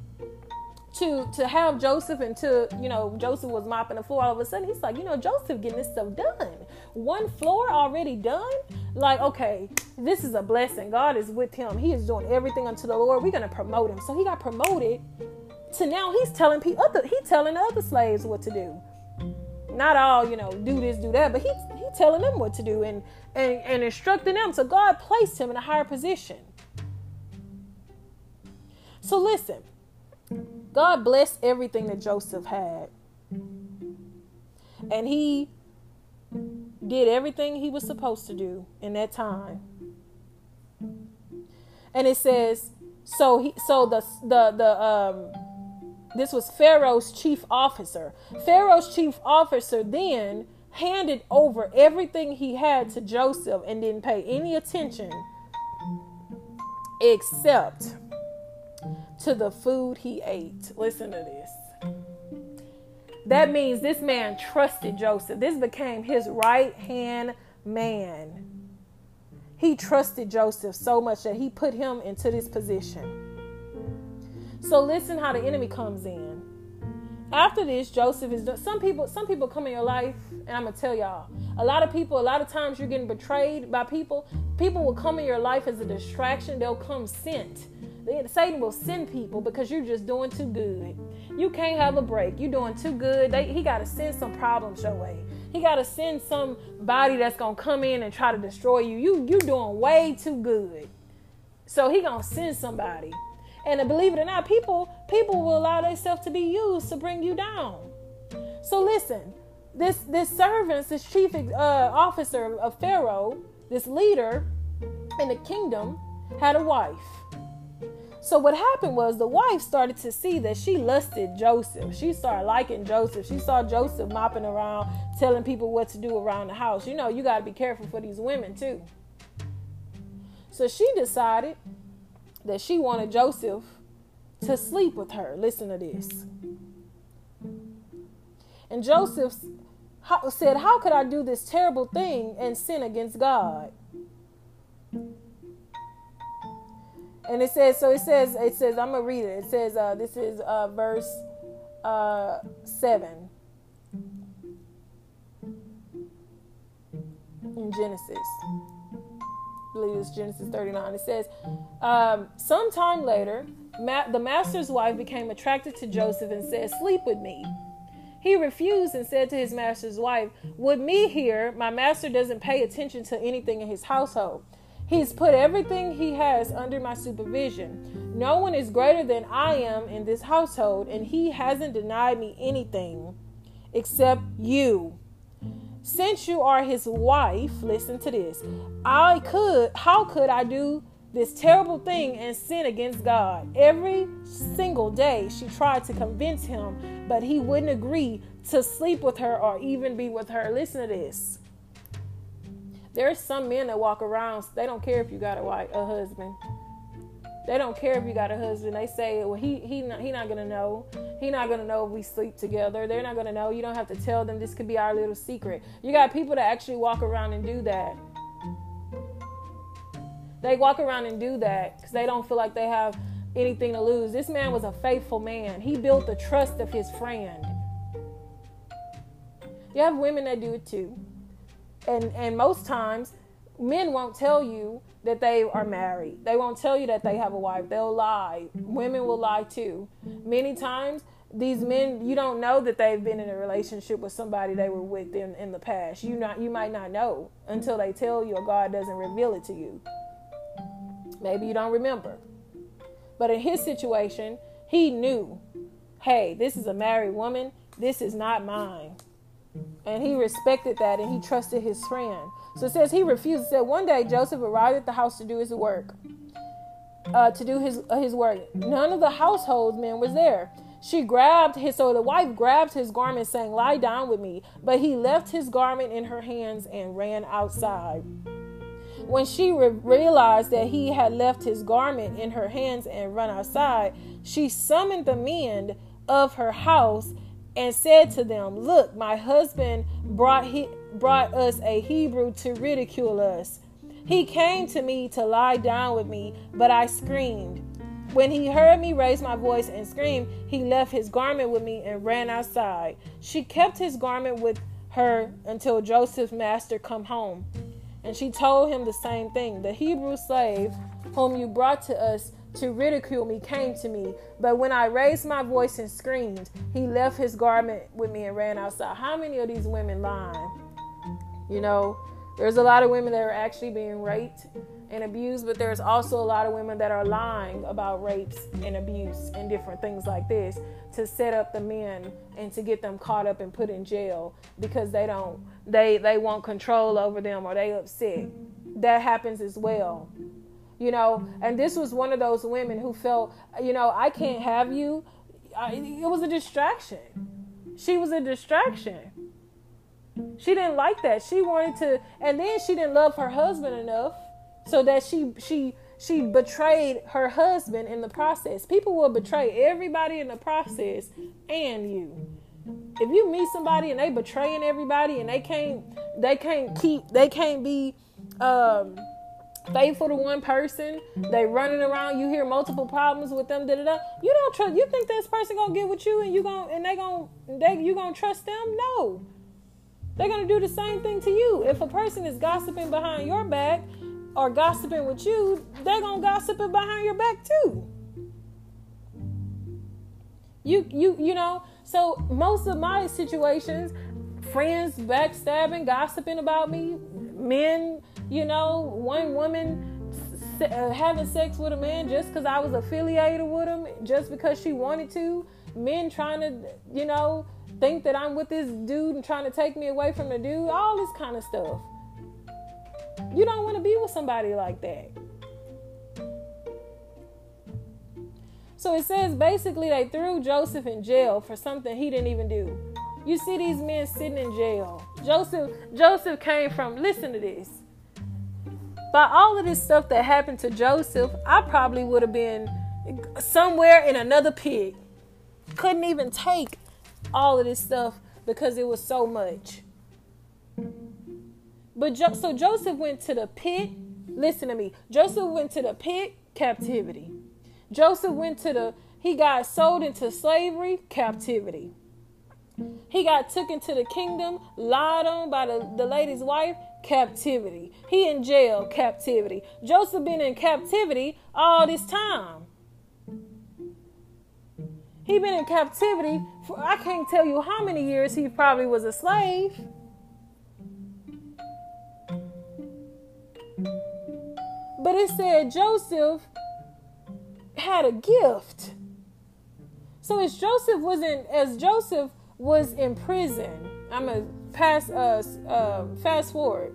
to to have Joseph and to you know Joseph was mopping the floor. All of a sudden he's like you know Joseph getting this stuff done. One floor already done? Like okay this is a blessing. God is with him. He is doing everything unto the Lord. We're gonna promote him. So he got promoted to now he's telling people other he's telling the other slaves what to do. Not all you know do this do that but he's he telling them what to do. And and, and instructing them. So God placed him in a higher position. So listen, God blessed everything that Joseph had. And he did everything he was supposed to do in that time. And it says, so he so the the the um this was Pharaoh's chief officer. Pharaoh's chief officer then handed over everything he had to Joseph and didn't pay any attention except to the food he ate. Listen to this. That means this man trusted Joseph. This became his right hand man. He trusted Joseph so much that he put him into this position. So listen how the enemy comes in. After this, Joseph is some people some people come in your life and I'm gonna tell y'all, a lot of people, a lot of times you're getting betrayed by people. People will come in your life as a distraction. They'll come sent. Satan will send people because you're just doing too good. You can't have a break. You're doing too good. They, he got to send some problems your way. He got to send somebody that's gonna come in and try to destroy you. You you doing way too good. So he gonna send somebody. And believe it or not, people people will allow themselves to be used to bring you down. So listen, this this servant, this chief uh, officer of Pharaoh, this leader in the kingdom, had a wife. So what happened was the wife started to see that she lusted Joseph. She started liking Joseph. She saw Joseph mopping around, telling people what to do around the house. You know, you got to be careful for these women too. So she decided that she wanted Joseph to sleep with her. Listen to this. And Joseph said, How could I do this terrible thing and sin against God? And it says, so it says, it says, I'm gonna read it. It says, uh, this is uh, verse uh, seven in Genesis. Believe it's Genesis 39. It says, um, sometime later, ma- the master's wife became attracted to Joseph and said, "Sleep with me." He refused and said to his master's wife, With me here, my master doesn't pay attention to anything in his household. He's put everything he has under my supervision. No one is greater than I am in this household, and he hasn't denied me anything except you. Since you are his wife, listen to this. I could, how could I do this terrible thing and sin against God. Every single day she tried to convince him, but he wouldn't agree to sleep with her or even be with her. Listen to this. There's some men that walk around, they don't care if you got a wife, a husband. They don't care if you got a husband. They say, well, he he not, he not gonna know. He not gonna know if we sleep together. They're not gonna know. You don't have to tell them. This could be our little secret. You got people that actually walk around and do that. They walk around and do that because they don't feel like they have anything to lose. This man was a faithful man. He built the trust of his friend. You have women that do it too. And and most times men won't tell you that they are married. They won't tell you that they have a wife. They'll lie. Women will lie too. Many times these men you don't know that they've been in a relationship with somebody they were with in, in the past. You not you might not know until they tell you or God doesn't reveal it to you. Maybe you don't remember. But in his situation, he knew, hey, this is a married woman. This is not mine. And he respected that and he trusted his friend. So it says he refused. It said one day Joseph arrived at the house to do his work. Uh, to do his uh, his work. None of the household men was there. She grabbed his so the wife grabbed his garment, saying, "Lie down with me." But he left his garment in her hands and ran outside. When she re- realized that he had left his garment in her hands and run outside, she summoned the men of her house and said to them, "Look, my husband brought he, brought us a Hebrew to ridicule us. He came to me to lie down with me, but I screamed. When he heard me raise my voice and scream, he left his garment with me and ran outside. She kept his garment with her until Joseph's master come home. And she told him the same thing. The Hebrew slave whom you brought to us to ridicule me came to me. But when I raised my voice and screamed, he left his garment with me and ran outside. How many of these women lying? You know, there's a lot of women that are actually being raped and abused, but there's also a lot of women that are lying about rapes and abuse and different things like this to set up the men and to get them caught up and put in jail because they don't they they want control over them or they upset. That happens as well. You know and this was one of those women who felt you know i can't have you. I, it was a distraction. She was a distraction she didn't like that she wanted to and then she didn't love her husband enough so that she she she betrayed her husband in the process people will betray everybody in the process and you if you meet somebody and they betraying everybody and they can't they can't keep they can't be um faithful to one person, they running around, you hear multiple problems with them, da da da. You don't trust you think this person gonna get with you and you gonna and they gonna they you gonna trust them? No. They're gonna do the same thing to you. If a person is gossiping behind your back or gossiping with you, they're gonna gossip it behind your back too. You you you know, so most of my situations, friends backstabbing, gossiping about me, men you know, one woman uh, having sex with a man just because I was affiliated with him, just because she wanted to. Men trying to, you know, think that I'm with this dude and trying to take me away from the dude. All this kind of stuff. You don't want to be with somebody like that. So it says basically they threw Joseph in jail for something he didn't even do. You see these men sitting in jail. Joseph Joseph came from listen to this by all of this stuff that happened to Joseph, I probably would have been somewhere in another pit. Couldn't even take all of this stuff because it was so much. But jo- so Joseph went to the pit. Listen to me. Joseph went to the pit captivity. Joseph went to the he got sold into slavery captivity. He got took into the kingdom, lied on by the, the lady's wife, captivity. He in jail, captivity. Joseph been in captivity all this time. He been in captivity I can't tell you how many years he probably was a slave. But it said Joseph had a gift. So as Joseph wasn't as Joseph was in prison. I'm a pass uh, uh, fast forward.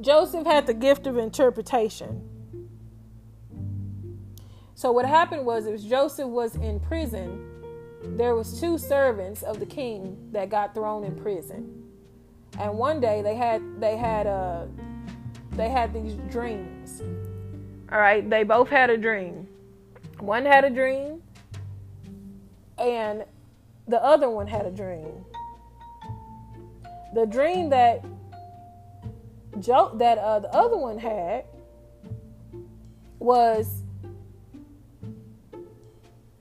Joseph had the gift of interpretation. So what happened was, if Joseph was in prison, there was two servants of the king that got thrown in prison, and one day they had they had uh they had these dreams All right, they both had a dream. One had a dream, and the other one had a dream. The dream that Joe that uh, the other one had was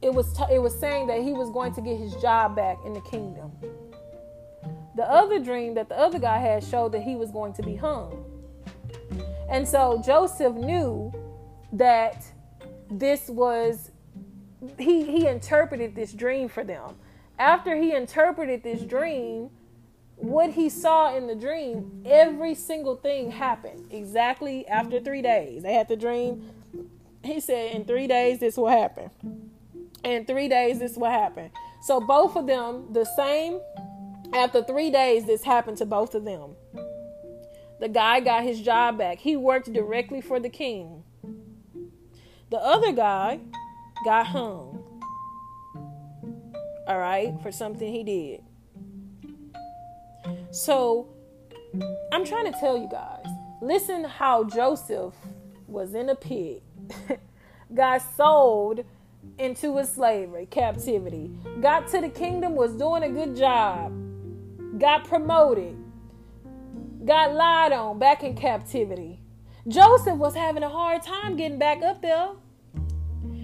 it was t- it was saying that he was going to get his job back in the kingdom. The other dream that the other guy had showed that he was going to be hung. And so Joseph knew that this was he he interpreted this dream for them. After he interpreted this dream, what he saw in the dream, every single thing happened exactly after 3 days. They had the dream. He said in 3 days this will happen in three days, this will happen. So both of them, the same. After three days, this happened to both of them. The guy got his job back. He worked directly for the king. The other guy got hung. All right, for something he did. So I'm trying to tell you guys listen how Joseph was in a pit, got sold into a slavery, captivity, got to the kingdom, was doing a good job, got promoted, got lied on back in captivity. Joseph was having a hard time getting back up there.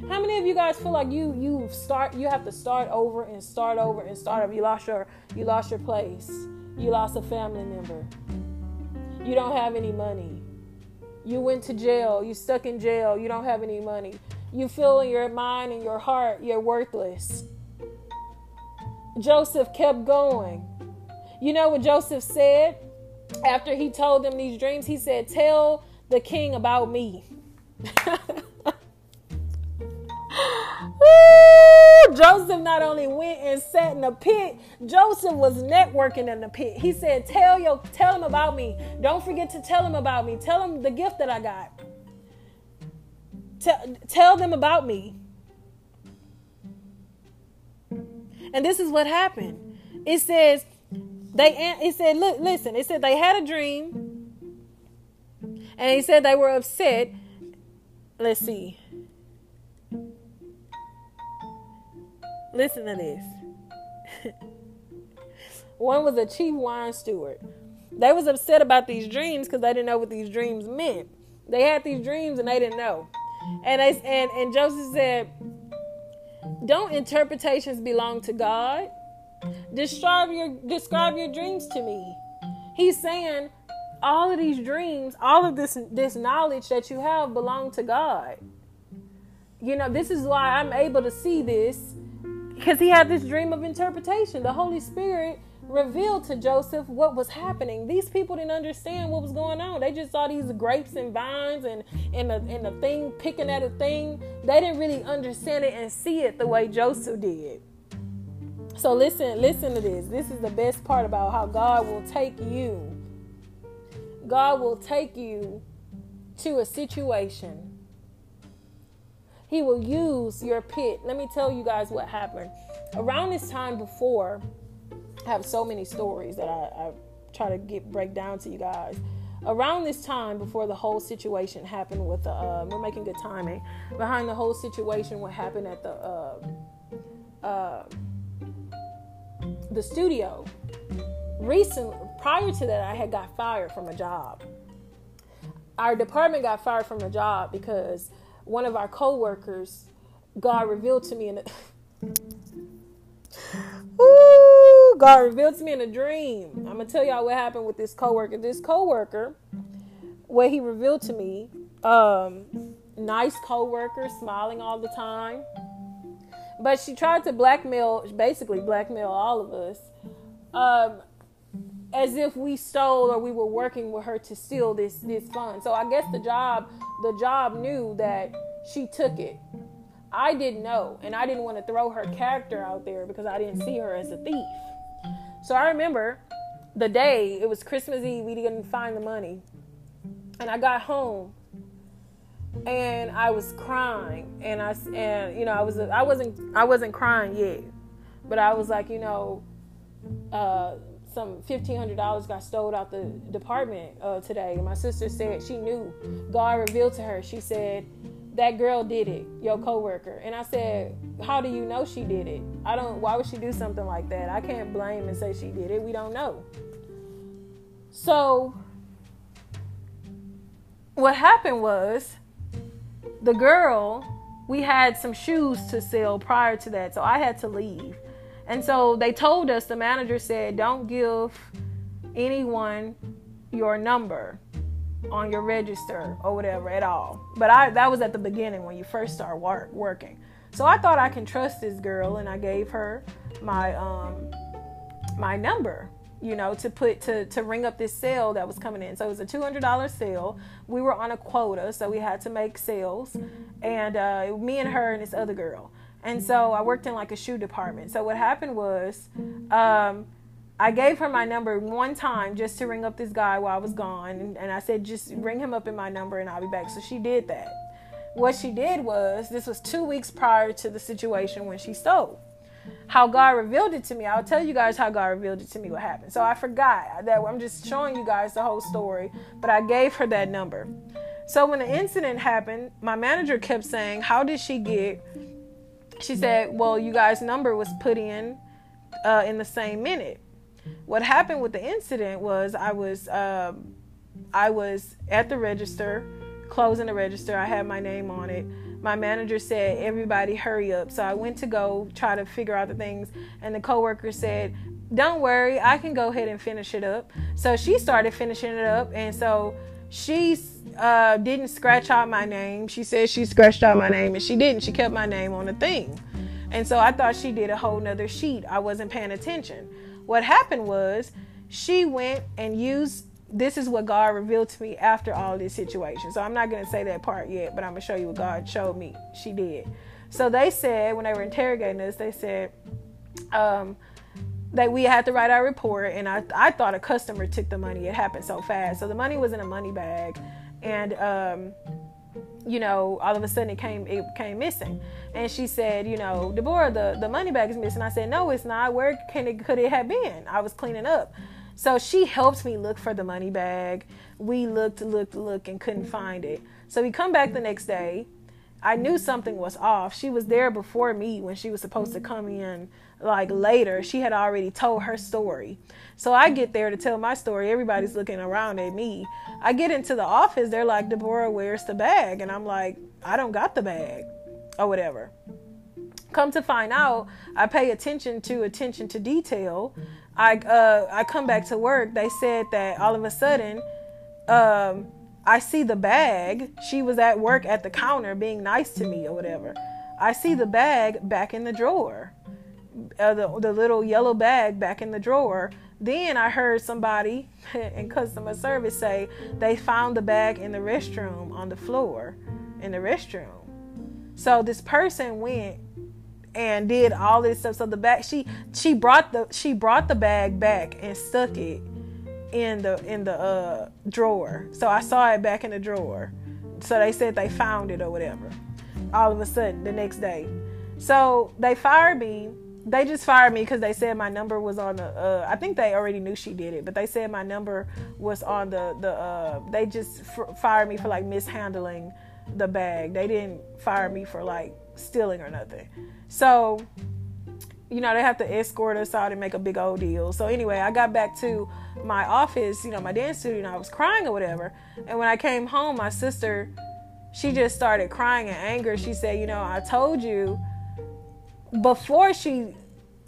How many of you guys feel like you you start you have to start over and start over and start over? You lost your you lost your place. You lost a family member. You don't have any money. You went to jail. You stuck in jail. You don't have any money. You feel in your mind and your heart you're worthless. Joseph kept going. You know what Joseph said after he told them these dreams? He said, Tell the king about me. Joseph not only went and sat in the pit, Joseph was networking in the pit. He said, "Tell your, tell him about me. Don't forget to tell him about me. Tell him the gift that I got." Tell, tell them about me. And this is what happened. It says they it said look listen, it said they had a dream. And he said they were upset. Let's see. Listen to this. One was a chief wine steward. They was upset about these dreams because they didn't know what these dreams meant. They had these dreams and they didn't know. And I, and and Joseph said, "Don't interpretations belong to God? Describe your describe your dreams to me." He's saying, all of these dreams, all of this this knowledge that you have belong to God. You know, this is why I'm able to see this because he had this dream of interpretation. The Holy Spirit revealed to Joseph what was happening. These people didn't understand what was going on. They just saw these grapes and vines and and the, and the thing picking at a thing. They didn't really understand it and see it the way Joseph did. So listen, listen to this. This is the best part about how God will take you. God will take you to a situation. He will use your pit. Let me tell you guys what happened. Around this time before, have so many stories that I, I try to get break down to you guys. Around this time, before the whole situation happened with the, uh, we're making good timing. Behind the whole situation, what happened at the uh, uh, the studio. Recently, prior to that, I had got fired from a job. Our department got fired from a job because one of our coworkers, God revealed to me in. The, Ooh, God revealed to me in a dream. I'm gonna tell y'all what happened with this coworker. This coworker, what he revealed to me, um, nice coworker, smiling all the time, but she tried to blackmail, basically blackmail all of us, um, as if we stole or we were working with her to steal this this fund. So I guess the job, the job knew that she took it I didn't know, and I didn't want to throw her character out there because I didn't see her as a thief. So I remember the day it was Christmas Eve, we didn't find the money, and I got home, and I was crying, and I and you know I was I wasn't I wasn't crying yet, but I was like you know, uh, some fifteen hundred dollars got stole out the department uh, today. And my sister said she knew. God revealed to her. She said that girl did it, your coworker. And I said, how do you know she did it? I don't. Why would she do something like that? I can't blame and say she did it. We don't know. So what happened was the girl we had some shoes to sell prior to that so i had to leave and so they told us the manager said don't give anyone your number on your register or whatever at all but i that was at the beginning when you first start work, working so i thought i can trust this girl and i gave her my um my number you know, to put to to ring up this sale that was coming in. So it was a two hundred dollar sale. We were on a quota, so we had to make sales, and uh, me and her and this other girl. And so I worked in like a shoe department. So what happened was, um, I gave her my number one time just to ring up this guy while I was gone, and, and I said just ring him up in my number and I'll be back. So she did that. What she did was this was two weeks prior to the situation when she stole how God revealed it to me. I'll tell you guys how God revealed it to me what happened. So I forgot that I'm just showing you guys the whole story, but I gave her that number. So when the incident happened, my manager kept saying, "How did she get?" She said, "Well, you guys' number was put in uh, in the same minute." What happened with the incident was I was um, I was at the register, closing the register. I had my name on it my manager said, Everybody hurry up. So I went to go try to figure out the things, and the coworker said, Don't worry, I can go ahead and finish it up. So she started finishing it up, and so she uh, didn't scratch out my name. She said she scratched out my name, and she didn't. She kept my name on the thing. And so I thought she did a whole nother sheet. I wasn't paying attention. What happened was she went and used this is what God revealed to me after all this situation. So I'm not going to say that part yet, but I'm going to show you what God showed me. She did. So they said, when they were interrogating us, they said um, that we had to write our report. And I, I thought a customer took the money. It happened so fast. So the money was in a money bag. And, um, you know, all of a sudden it came it came missing. And she said, you know, Deborah, the, the money bag is missing. I said, no, it's not. Where can it could it have been? I was cleaning up. So she helped me look for the money bag. We looked, looked, looked, and couldn't find it. So we come back the next day. I knew something was off. She was there before me when she was supposed to come in like later. She had already told her story. So I get there to tell my story. Everybody's looking around at me. I get into the office. They're like, Deborah, where's the bag? And I'm like, I don't got the bag or whatever. Come to find out, I pay attention to attention to detail I uh, I come back to work. They said that all of a sudden, um, I see the bag. She was at work at the counter being nice to me or whatever. I see the bag back in the drawer, uh, the the little yellow bag back in the drawer. Then I heard somebody in customer service say they found the bag in the restroom on the floor in the restroom. So this person went and did all this stuff. So the bag she she brought the she brought the bag back and stuck it in the in the uh, drawer. So I saw it back in the drawer. So they said they found it or whatever. All of a sudden the next day. So they fired me. They just fired me because they said my number was on the. Uh, I think they already knew she did it, but they said my number was on the the. Uh, they just f- fired me for like mishandling the bag. They didn't fire me for like stealing or nothing. So, you know, they have to escort us out and make a big old deal. So anyway, I got back to my office, you know, my dance studio, and I was crying or whatever. And when I came home, my sister, she just started crying in anger. She said, you know, I told you before she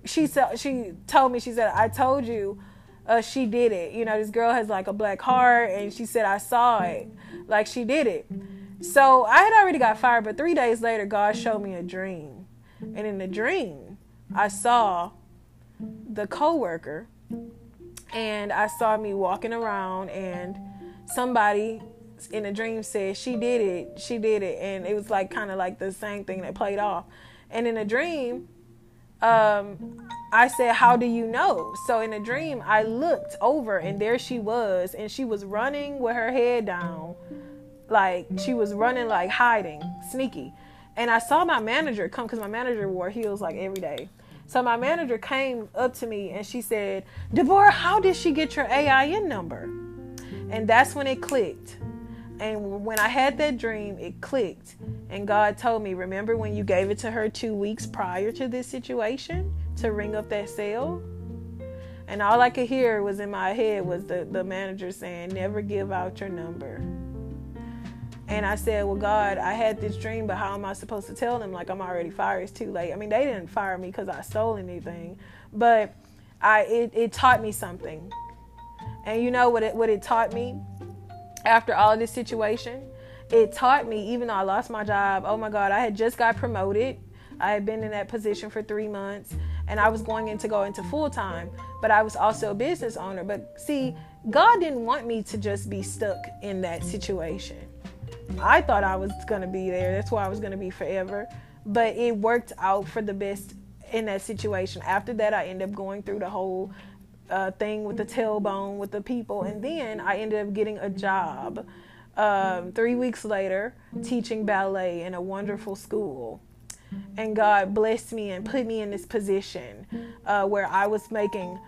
she she told me she said I told you uh, she did it. You know, this girl has like a black heart, and she said I saw it, like she did it. So I had already got fired, but three days later, God showed me a dream. And in the dream, I saw the coworker and I saw me walking around and somebody in a dream said she did it, she did it, and it was like kind of like the same thing that played off. And in a dream, um, I said, "How do you know?" So in a dream, I looked over and there she was, and she was running with her head down, like she was running like hiding, sneaky. And I saw my manager come because my manager wore heels like every day. So my manager came up to me and she said, Deborah, how did she get your AIN number? And that's when it clicked. And when I had that dream, it clicked. And God told me, Remember when you gave it to her two weeks prior to this situation to ring up that cell? And all I could hear was in my head was the, the manager saying, Never give out your number. And I said, Well, God, I had this dream, but how am I supposed to tell them? Like, I'm already fired. It's too late. I mean, they didn't fire me because I stole anything, but I it, it taught me something. And you know what it, what it taught me after all this situation? It taught me, even though I lost my job, oh my God, I had just got promoted. I had been in that position for three months and I was going in to go into full time, but I was also a business owner. But see, God didn't want me to just be stuck in that situation. I thought I was to be there. That's why I was to be forever. But it worked out for the best in that situation. After that, I ended up going through the whole uh, thing with the tailbone with the people. And then I ended up getting a job um, three weeks later teaching ballet in a wonderful school. And God blessed me and put me in this position uh, where I was making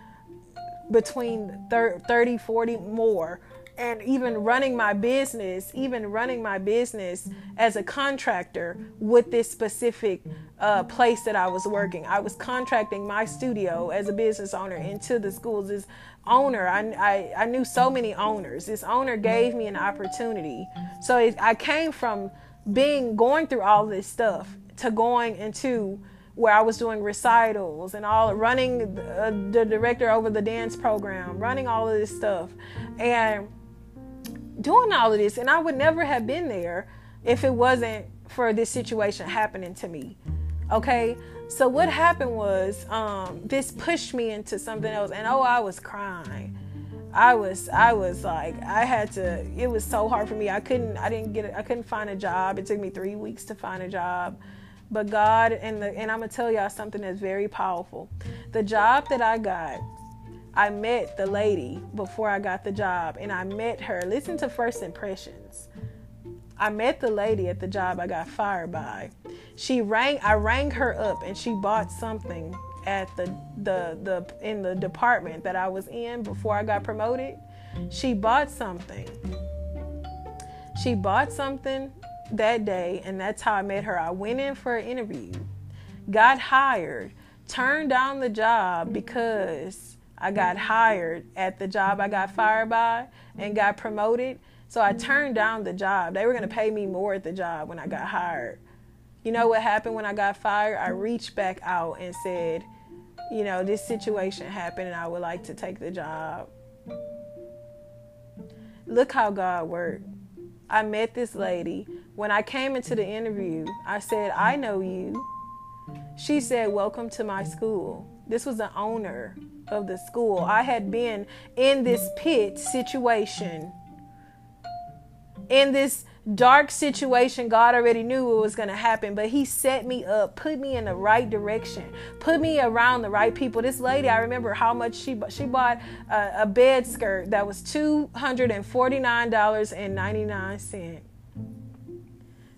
between 30, 40 more and even running my business, even running my business as a contractor with this specific uh, place that I was working. I was contracting my studio as a business owner into the schools. This owner, I, I, I knew so many owners. This owner gave me an opportunity. So it, I came from being going through all this stuff to going into where I was doing recitals and all running uh, the director over the dance program, running all of this stuff. And doing all of this, and I would never have been there if it wasn't for this situation happening to me. Okay, so what happened was um, this pushed me into something else, and oh, I was crying. I was, I was like, I had to. It was so hard for me. I couldn't, I didn't get, I couldn't find a job. It took me three weeks to find a job. But God, and the, and I'm gonna tell y'all something that's very powerful. The job that I got I met the lady before I got the job, and I met her. Listen to first impressions. I met the lady at the job I got fired by. She rang. I rang her up, and she bought something at the the the in the department that I was in before I got promoted. She bought something. She bought something that day, and that's how I met her. I went in for an interview, got hired, turned down the job because I got hired at the job I got fired by and got promoted. So I turned down the job. They were going to pay me more at the job when I got hired. You know what happened when I got fired? I reached back out and said, you know, this situation happened and I would like to take the job. Look how God worked. I met this lady. When I came into the interview, I said, I know you. She said, Welcome to my school. This was the owner of the school. I had been in this pit situation, in this dark situation. God already knew what was going to happen, but He set me up, put me in the right direction, put me around the right people. This lady, I remember how much she she bought a, a bed skirt that was two hundred and forty nine dollars and ninety nine cent.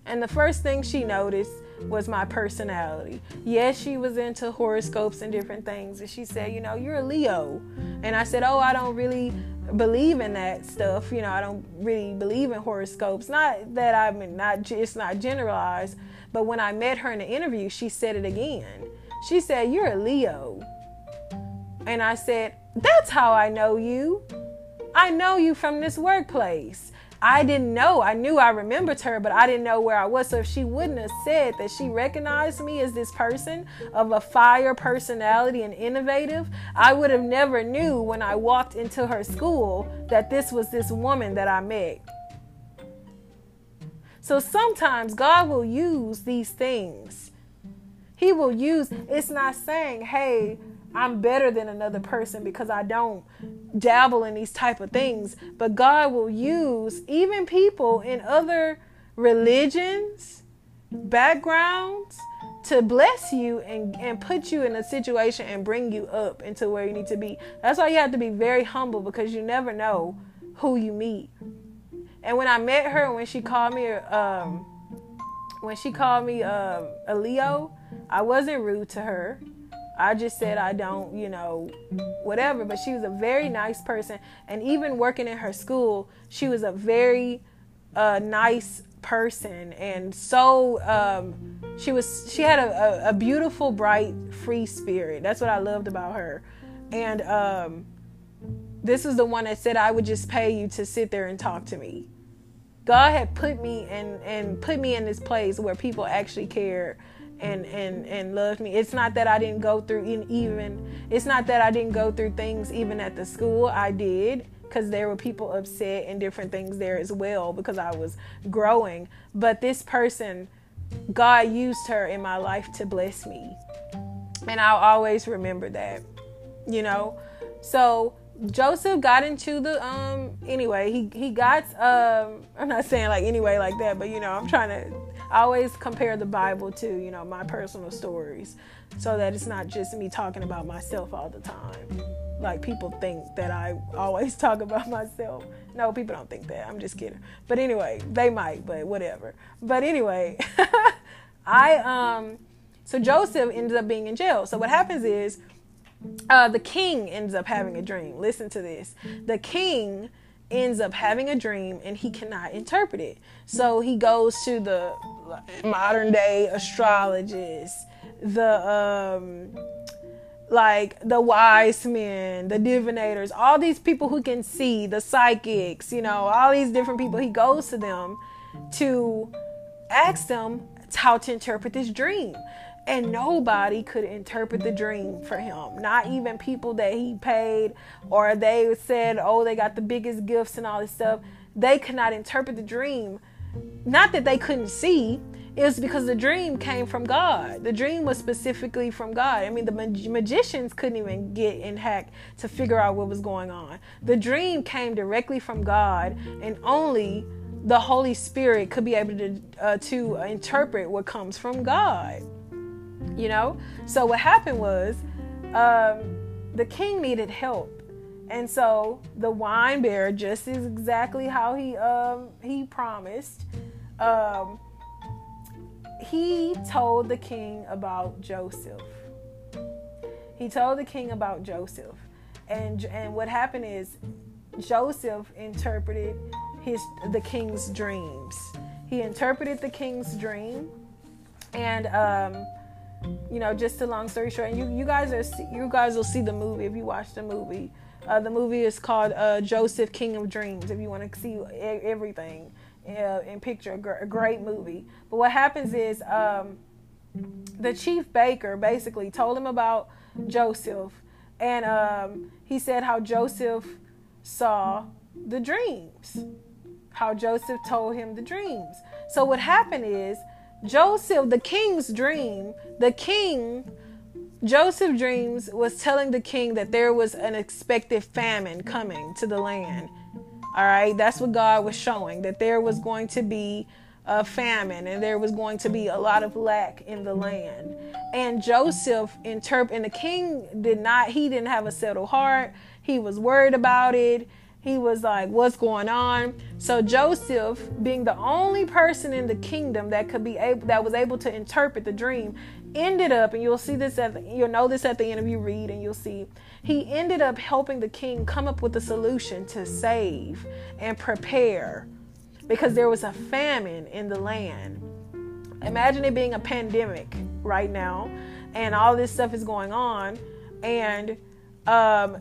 And the first thing she noticed was my personality. Yes, she was into horoscopes and different things. And she said, You know, you're a Leo. And I said, Oh, I don't really believe in that stuff. You know, I don't really believe in horoscopes. Not that I'm not, it's not generalized. But when I met her in the interview, she said it again. She said, You're a Leo. And I said, That's how I know you. I know you from this workplace. I didn't know. I knew I remembered her, but I didn't know where I was. So if she wouldn't have said that she recognized me as this person of a fire personality and innovative, I would have never knew when I walked into her school that this was this woman that I met. So sometimes God will use these things. He will use, it's not saying, hey, I'm better than another person because I don't dabble in these type of things. But God will use even people in other religions, backgrounds to bless you and, and put you in a situation and bring you up into where you need to be. That's why you have to be very humble because you never know who you meet. And when I met her, when she called me, um, when she called me a Leo, I wasn't rude to her. I just said I don't, you know, whatever. But she was a very nice person. And even working in her school, she was a very uh, nice person and so um, she was she had a, a, a, beautiful bright free spirit that's what i loved about her and um, this is the one that said i would just pay you to sit there and talk to me god had put me and and put me in this place where people actually care and and and loved me it's not that i didn't go through even it's not that i didn't go through things even at the school i did because there were people upset and different things there as well because I was growing. But this person, God used her in my life to bless me. And I'll always remember that, you know? So Joseph got into the um anyway, he he got um I'm not saying like anyway like that, but you know, I'm trying to I always compare the Bible to, you know, my personal stories so that it's not just me talking about myself all the time like people think that I always talk about myself. No, people don't think that. I'm just kidding. But anyway, they might, but whatever. But anyway, I um so Joseph ends up being in jail. So what happens is uh, the king ends up having a dream. Listen to this. The king ends up having a dream and he cannot interpret it. So he goes to the modern day astrologists, the um like the wise men, the divinators, all these people who can see, the psychics, you know, all these different people. He goes to them to ask them how to interpret this dream. And nobody could interpret the dream for him. Not even people that he paid or they said, oh, they got the biggest gifts and all this stuff. They could not interpret the dream. Not that they couldn't see, it was because the dream came from God. The dream was specifically from God. I mean, the mag- magicians couldn't even get in hack to figure out what was going on. The dream came directly from God, and only the Holy Spirit could be able to uh, to interpret what comes from God. You know. So what happened was, um, the king needed help. And so the wine bearer, just is exactly how he um, he promised, um, he told the king about Joseph. He told the king about Joseph. And and what happened is Joseph interpreted his the king's dreams. He interpreted the king's dream and um, you know, just a long story short, and you, you guys are you guys will see the movie if you watch the movie. Uh, the movie is called uh, Joseph King of Dreams. If you want to see everything, uh, and picture a, a, great movie. But what happens is um, the chief baker basically told him about Joseph, and um, he said how Joseph saw the dreams, how Joseph told him the dreams. So what happened is Joseph, the king's dream, the king. Joseph dreams was telling the king that there was an expected famine coming to the land all right, that's what God was showing that there was going to be a famine and there was going to be a lot of lack in the land. And Joseph interpret and the king did not he didn't have a settled heart. He was worried about it. He was like, "What's going on?" So Joseph, being the only person in the kingdom that could be able that was able to interpret the dream, ended up, and you'll see this at the, you'll know this at the end of you read, and you'll see he ended up helping the king come up with a solution to save and prepare because there was a famine in the land. Imagine it being a pandemic right now, and all this stuff is going on, and um,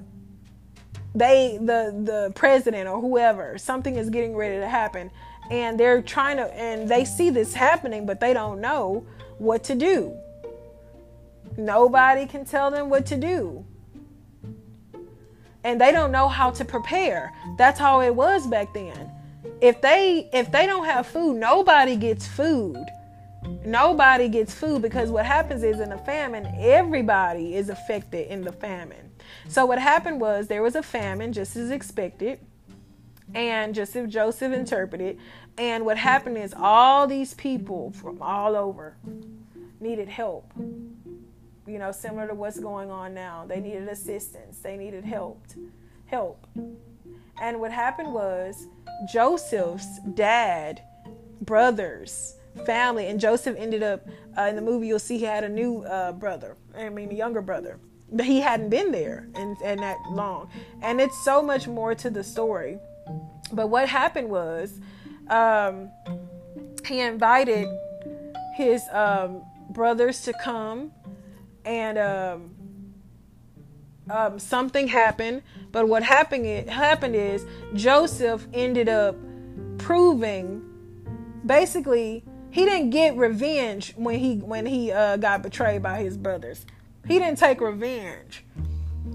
they the the president or whoever something is getting ready to happen and they're trying to and they see this happening but they don't know what to do nobody can tell them what to do and they don't know how to prepare. That's how it was back then. If they if they don't have food, nobody gets food. Nobody gets food because what happens is in a famine, everybody is affected in the famine. So what happened was there was a famine just as expected. And just as Joseph interpreted, and what happened is all these people from all over needed help you know, similar to what's going on now. They needed assistance. They needed help. Help. And what happened was Joseph's dad, brothers, family, and Joseph ended up Uh, in the movie, you'll see he had a new uh, brother. I mean, a younger brother. But he hadn't been there and and that long. And it's so much more to the story. But what happened was, um, he invited his um, brothers to come, and um, um, something happened. But what happened it happened is Joseph ended up proving, basically, he didn't get revenge when he when he uh, got betrayed by his brothers. He didn't take revenge.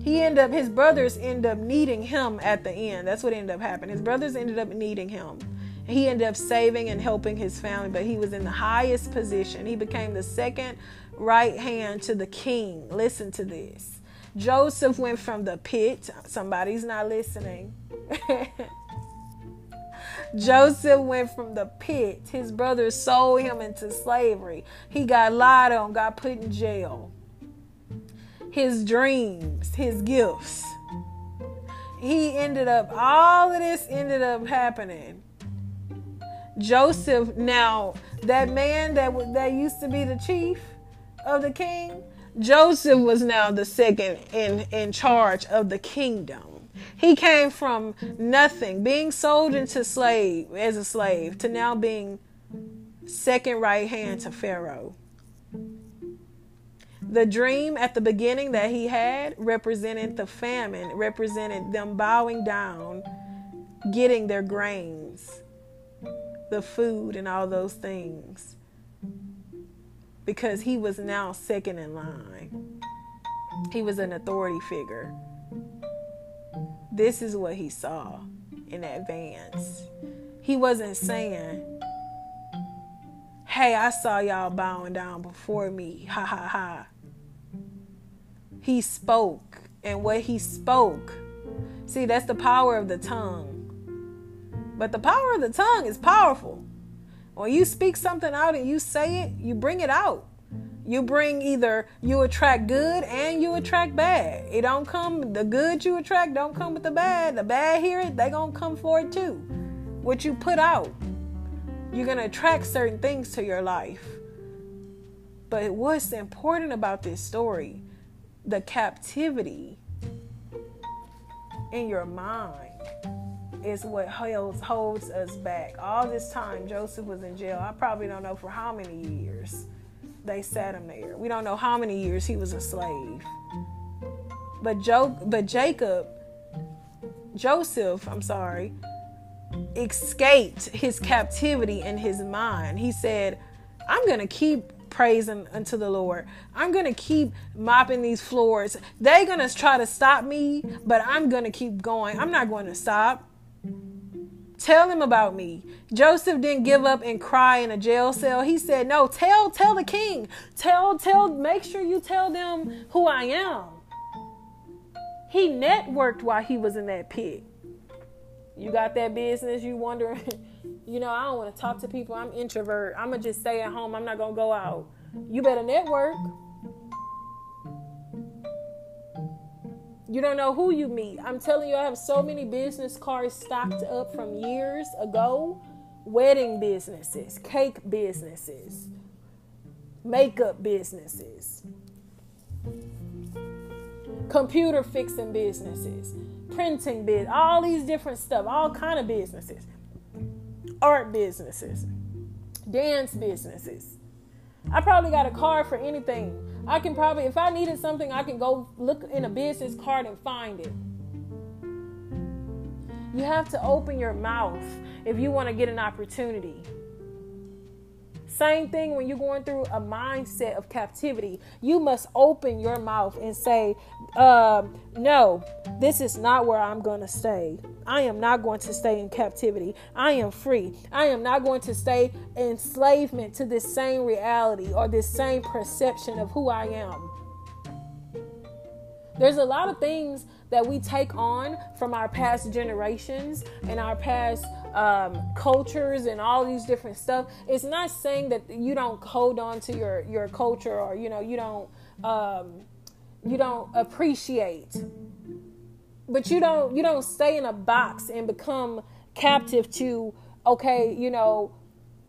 He ended up his brothers ended up needing him at the end. That's what ended up happening. His brothers ended up needing him. He ended up saving and helping his family, but he was in the highest position. He became the second right hand to the king. Listen to this. Joseph went from the pit. Somebody's not listening. Joseph went from the pit. His brothers sold him into slavery. He got lied on, got put in jail. His dreams, his gifts. He ended up, all of this ended up happening. Joseph, now, that man that, that used to be the chief of the king, Joseph was now the second in, in charge of the kingdom. He came from nothing, being sold into slave as a slave, to now being second right hand to Pharaoh. The dream at the beginning that he had represented the famine, represented them bowing down, getting their grains, the food, and all those things. Because he was now second in line. He was an authority figure. This is what he saw in advance. He wasn't saying, Hey, I saw y'all bowing down before me. Ha ha ha. He spoke, and what he spoke, see, that's the power of the tongue. But the power of the tongue is powerful. When you speak something out and you say it, you bring it out. You bring either you attract good and you attract bad. It don't come the good you attract don't come with the bad. The bad hear it, they gonna come for it too. What you put out, you're gonna attract certain things to your life. But what's important about this story, the captivity in your mind is what holds holds us back. All this time Joseph was in jail. I probably don't know for how many years they sat him there. We don't know how many years he was a slave. But Joe, but Jacob, Joseph, I'm sorry, escaped his captivity in his mind. He said, "I'm gonna keep praising unto the Lord. I'm gonna keep mopping these floors. They're gonna try to stop me, but I'm gonna keep going. I'm not going to stop." Tell him about me. Joseph didn't give up and cry in a jail cell. He said, "No, tell tell the king. Tell tell make sure you tell them who I am." He networked while he was in that pit. You got that business, you wondering, you know, I don't want to talk to people. I'm introvert. I'm going to just stay at home. I'm not going to go out. You better network. You don't know who you meet. I'm telling you, I have so many business cards stocked up from years ago wedding businesses, cake businesses, makeup businesses, computer fixing businesses, printing biz, all these different stuff, all kind of businesses, art businesses, dance businesses. I probably got a card for anything. I can probably, if I needed something, I can go look in a business card and find it. You have to open your mouth if you want to get an opportunity. Same thing when you're going through a mindset of captivity. You must open your mouth and say, uh, No, this is not where I'm going to stay. I am not going to stay in captivity. I am free. I am not going to stay enslavement to this same reality or this same perception of who I am. There's a lot of things that we take on from our past generations and our past um, cultures and all these different stuff. It's not saying that you don't hold on to your your culture or you know you don't um, you don't appreciate, but you don't you don't stay in a box and become captive to okay you know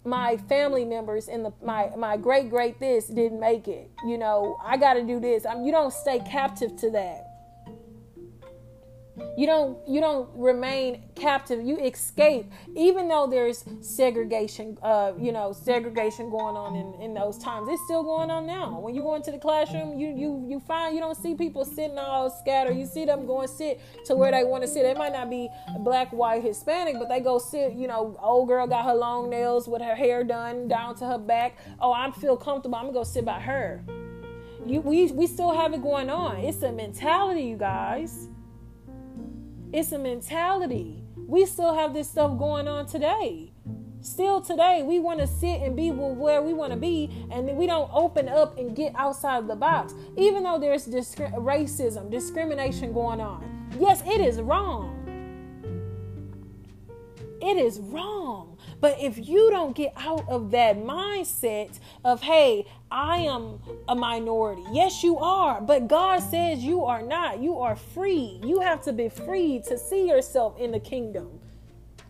my family members and the my my great great this didn't make it. You know, I got to do this. I mean, you don't stay captive to that you don't you don't remain captive. You escape. Even though there's segregation uh, you know segregation going on in, in those times it's still going on now. When you go into the classroom you you you find you don't see people sitting all scattered. You see them going sit to where they want to sit. They might not be black white hispanic but they go sit you know old girl got her long nails with her hair done down to her back. Oh i feel comfortable. I'm gonna go sit by her. You we we still have it going on. It's a mentality you guys it's a mentality. We still have this stuff going on today. Still today, we want to sit and be where we want to be, and we don't open up and get outside of the box. Even though there's racism, discrimination going on. Yes, it is wrong. It is wrong. But if you don't get out of that mindset of, hey, I am a minority. Yes, you are. But God says you are not. You are free. You have to be free to see yourself in the kingdom.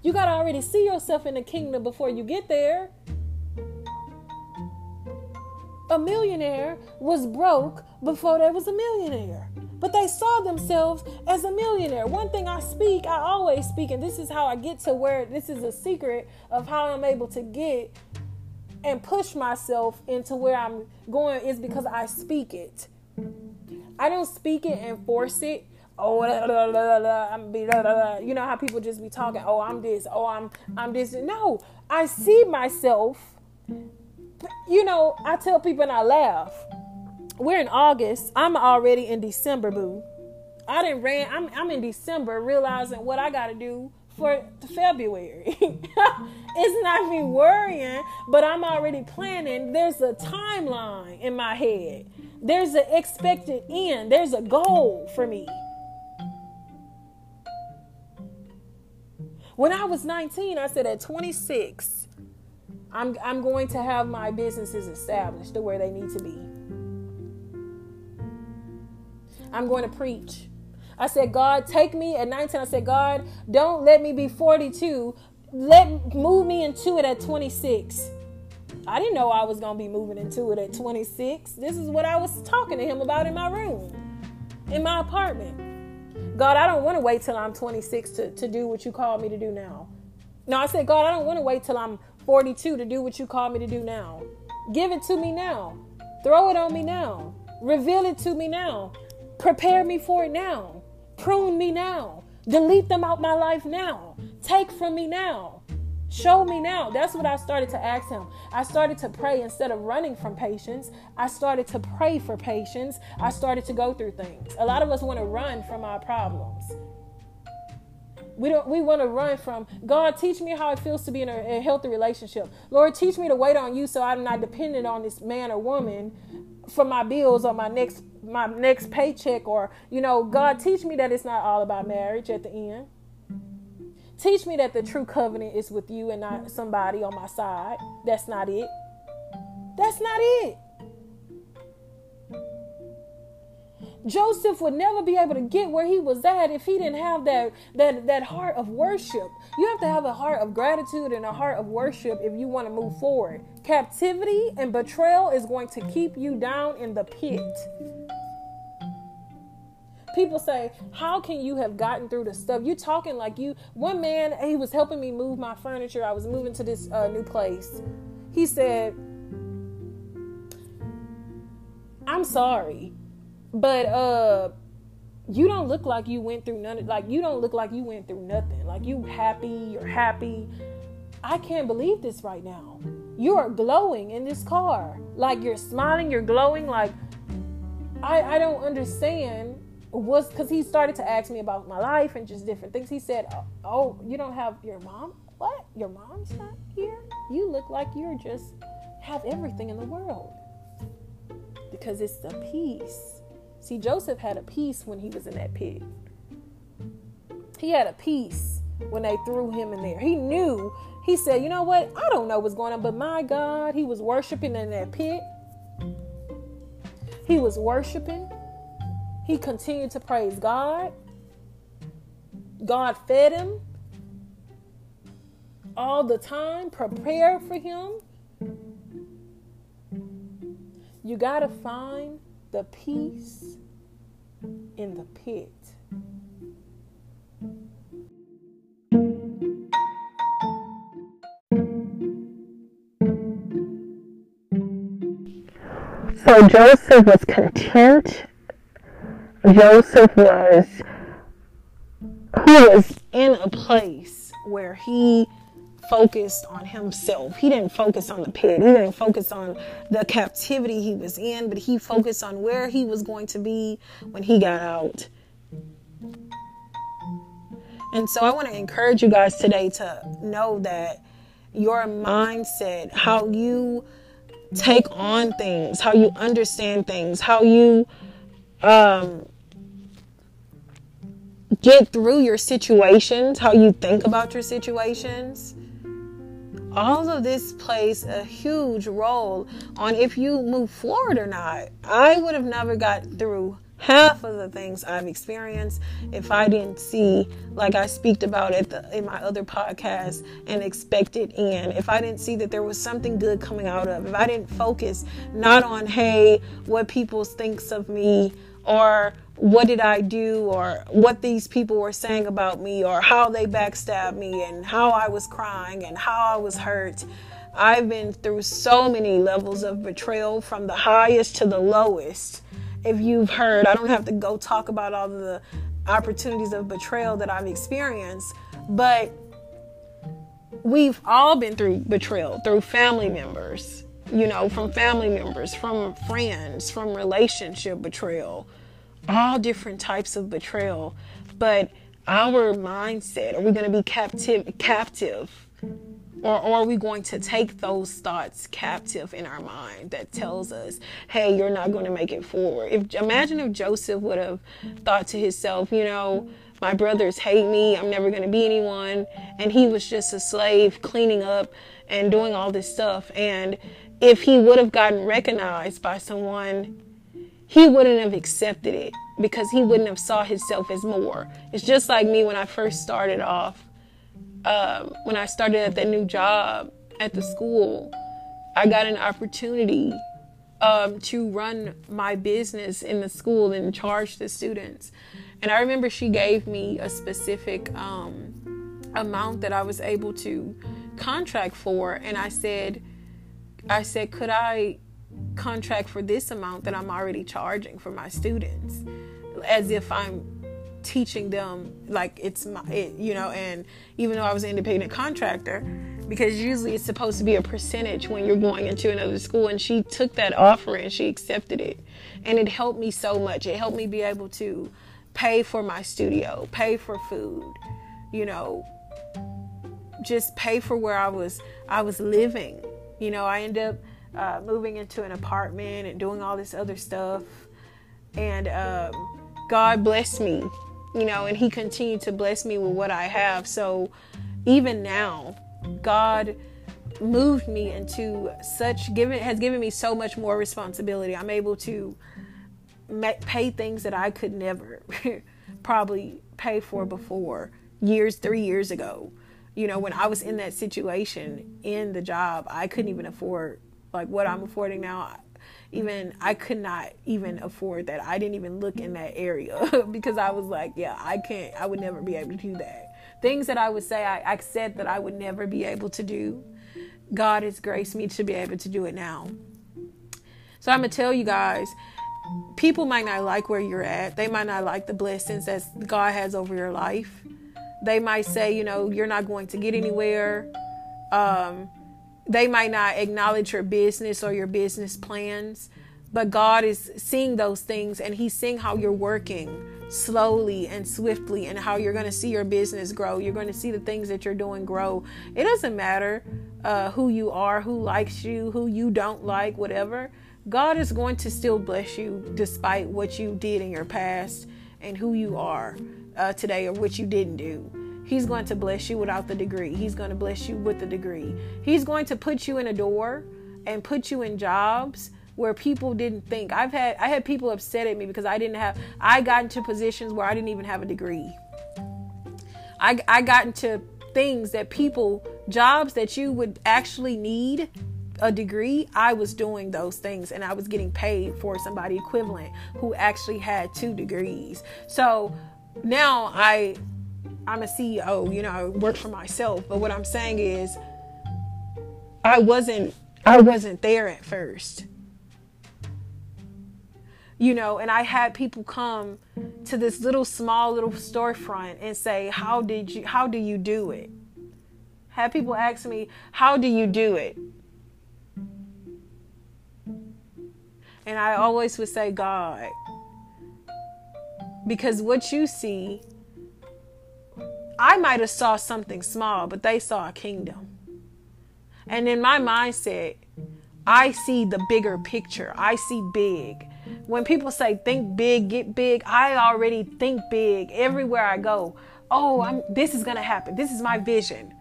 You got to already see yourself in the kingdom before you get there. A millionaire was broke before there was a millionaire but they saw themselves as a millionaire. One thing I speak, I always speak, and this is how I get to where this is a secret of how I'm able to get and push myself into where I'm going is because I speak it. I don't speak it and force it. Oh, I'm be, you know how people just be talking. Oh, I'm this. Oh, I'm I'm this. No, I see myself. You know, I tell people and I laugh we're in August. I'm already in December, boo. I didn't ran. I'm I'm in December, realizing what I got to do for February. it's not me worrying, but I'm already planning. There's a timeline in my head. There's an expected end. There's a goal for me. When I was 19, I said at 26, I'm I'm going to have my businesses established to where they need to be. I'm going to preach. I said, God, take me at 19. I said, God, don't let me be 42. Let move me into it at 26. I didn't know I was going to be moving into it at 26. This is what I was talking to him about in my room, in my apartment. God, I don't want to wait till I'm 26 to, to do what you called me to do now. No, I said, God, I don't want to wait till I'm 42 to do what you called me to do now. Give it to me now. Throw it on me now. Reveal it to me now. Prepare me for it now. Prune me now. Delete them out my life now. Take from me now. Show me now. That's what I started to ask him. I started to pray instead of running from patience. I started to pray for patience. I started to go through things. A lot of us want to run from our problems. We don't we want to run from God teach me how it feels to be in a, a healthy relationship. Lord, teach me to wait on you so I'm not dependent on this man or woman for my bills or my next my next paycheck or you know god teach me that it's not all about marriage at the end teach me that the true covenant is with you and not somebody on my side that's not it that's not it Joseph would never be able to get where he was at if he didn't have that that that heart of worship. You have to have a heart of gratitude and a heart of worship if you want to move forward. Captivity and betrayal is going to keep you down in the pit. People say, "How can you have gotten through the stuff?" You talking like you. One man, he was helping me move my furniture. I was moving to this uh, new place. He said, "I'm sorry." But uh you don't look like you went through none of, like you don't look like you went through nothing. Like you happy, you're happy. I can't believe this right now. You are glowing in this car. Like you're smiling, you're glowing like I I don't understand was cuz he started to ask me about my life and just different things. He said, "Oh, oh you don't have your mom? What? Your mom's not here? You look like you're just have everything in the world." Because it's the peace See, Joseph had a peace when he was in that pit. He had a peace when they threw him in there. He knew, he said, You know what? I don't know what's going on, but my God, he was worshiping in that pit. He was worshiping. He continued to praise God. God fed him. all the time, prepare for Him. You got to find the peace in the pit. So Joseph was content. Joseph was who was in a place where he focused on himself. He didn't focus on the pit. He didn't focus on the captivity he was in, but he focused on where he was going to be when he got out. And so I want to encourage you guys today to know that your mindset, how you take on things, how you understand things, how you um, get through your situations, how you think about your situations. All of this plays a huge role on if you move forward or not. I would have never got through half of the things I've experienced if I didn't see, like I speak about the, in my other podcast, an expected end. If I didn't see that there was something good coming out of, if I didn't focus not on, hey, what people thinks of me or what did I do or what these people were saying about me or how they backstabbed me and how I was crying and how I was hurt. I've been through so many levels of betrayal from the highest to the lowest. If you've heard, I don't have to go talk about all the opportunities of betrayal that I've experienced, but we've all been through betrayal through family members, you know, from family members, from friends, from relationship betrayal, all different types of betrayal. But our mindset, are we going to be captive captive? Or, are we going to take those thoughts captive in our mind that tells us, hey, you're not going to make it forward? If imagine if Joseph would have thought to himself, you know, my brothers hate me, I'm never going to be anyone, and he was just a slave cleaning up and doing all this stuff. And if he would have gotten recognized by someone, he wouldn't have accepted it because he wouldn't have saw himself as more. It's just like me when I first started off um, when I started at that new job at the school, I got an opportunity um, to run my business in the school and charge the students. And I remember she gave me a specific um, amount that I was able to contract for, and I said, I said, could I contract for this amount that I'm already charging for my students, as if I'm teaching them like it's my it, you know and even though i was an independent contractor because usually it's supposed to be a percentage when you're going into another school and she took that offer and she accepted it. And it helped me so much. It helped me be able to pay for my studio pay for food you know just pay for where i was i was living. You know i ended up uh, moving into an apartment and doing all this other stuff and um, god blessed me you know, and He continued to bless me with what I have. So even now, God moved me into such given has given me so much more responsibility. I'm able to pay things that I could never probably pay for before years, three years ago. You know, when I was in that situation in the job, I couldn't even afford like what I'm affording now even I could not even afford that. I didn't even look in that area because I was like, yeah, I can't, I would never be able to do that. Things that I would say I, I said that I would never be able to do. God has graced me to be able to do it now. So I'm gonna tell you guys, people might not like where you're at. They might not like the blessings that God has over your life. They might say, you know, you're not going to get anywhere. Um, they might not acknowledge your business or your business plans, but God is seeing those things and He's seeing how you're working slowly and swiftly and how you're going to see your business grow. You're going to see the things that you're doing grow. It doesn't matter uh, who you are, who likes you, who you don't like, whatever. God is going to still bless you despite what you did in your past and who you are uh, today or what you didn't do. He's going to bless you without the degree. He's going to bless you with the degree. He's going to put you in a door and put you in jobs where people didn't think. I've had I had people upset at me because I didn't have I got into positions where I didn't even have a degree. I I got into things that people jobs that you would actually need a degree, I was doing those things and I was getting paid for somebody equivalent who actually had two degrees. So now I I'm a CEO, you know, I work for myself, but what I'm saying is I wasn't I wasn't there at first. You know, and I had people come to this little small little storefront and say, "How did you how do you do it?" Had people ask me, "How do you do it?" And I always would say, God. Because what you see, I might have saw something small, but they saw a kingdom. And in my mindset, I see the bigger picture. I see big. When people say think big, get big, I already think big everywhere I go. Oh, I'm this is going to happen. This is my vision.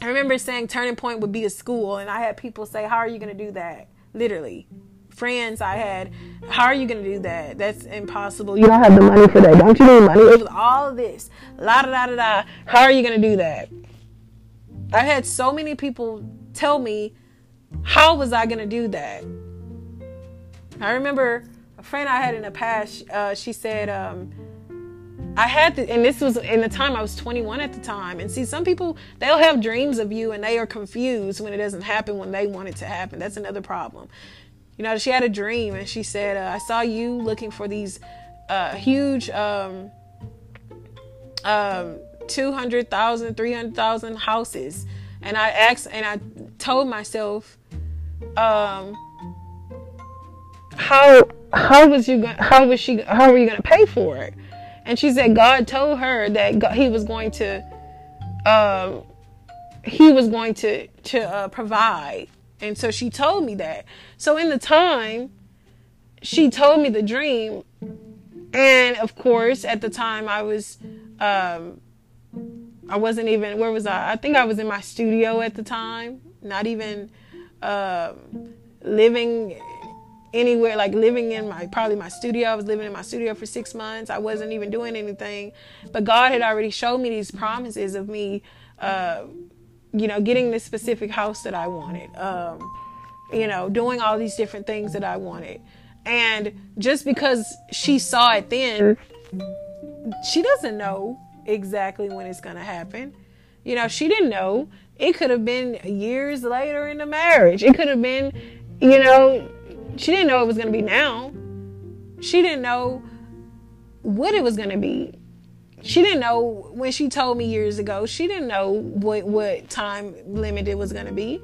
I remember saying turning point would be a school and I had people say, "How are you going to do that?" Literally friends I had, how are you going to do that? That's impossible. You don't have the money for that. Don't you need money? It was all this. La da da da da. How are you going to do that? I had so many people tell me, how was I going to do that? I remember a friend I had in the past, uh, she said, um, I had to, and this was in the time I was 21 at the time. And see, some people, they'll have dreams of you and they are confused when it doesn't happen when they want it to happen. That's another problem you know, she had a dream and she said, uh, I saw you looking for these uh, huge um, um, 200,000, 300,000 houses. And I asked, and I told myself, um, how how was you going how was she how were you going to pay for it and she said god told her that god, he was going to um he was going to to uh, provide and so she told me that. So in the time, she told me the dream. And of course, at the time I was um I wasn't even where was I? I think I was in my studio at the time, not even um living anywhere like living in my probably my studio. I was living in my studio for 6 months. I wasn't even doing anything. But God had already showed me these promises of me uh you know, getting this specific house that I wanted, um, you know, doing all these different things that I wanted. And just because she saw it then, she doesn't know exactly when it's going to happen. You know, she didn't know. It could have been years later in the marriage. It could have been, you know, she didn't know it was going to be now. She didn't know what it was going to be she didn't know when she told me years ago she didn't know what what time limit it was going to be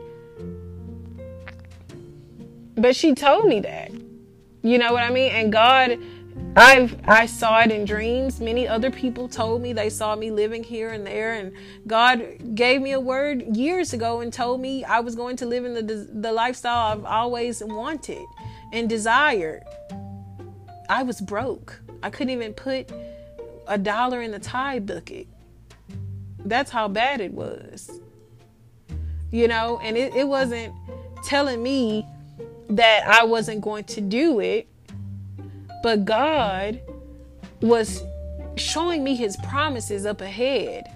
but she told me that you know what i mean and god i've i saw it in dreams. Many other people told me. They saw me living here and there and god gave me a word years ago and told me i was going to live in the the lifestyle i've always wanted and desired. I was broke. I couldn't even put a dollar in the tithe bucket. That's how bad it was. You know, and it, it wasn't telling me that I wasn't going to do it, but God was showing me his promises up ahead.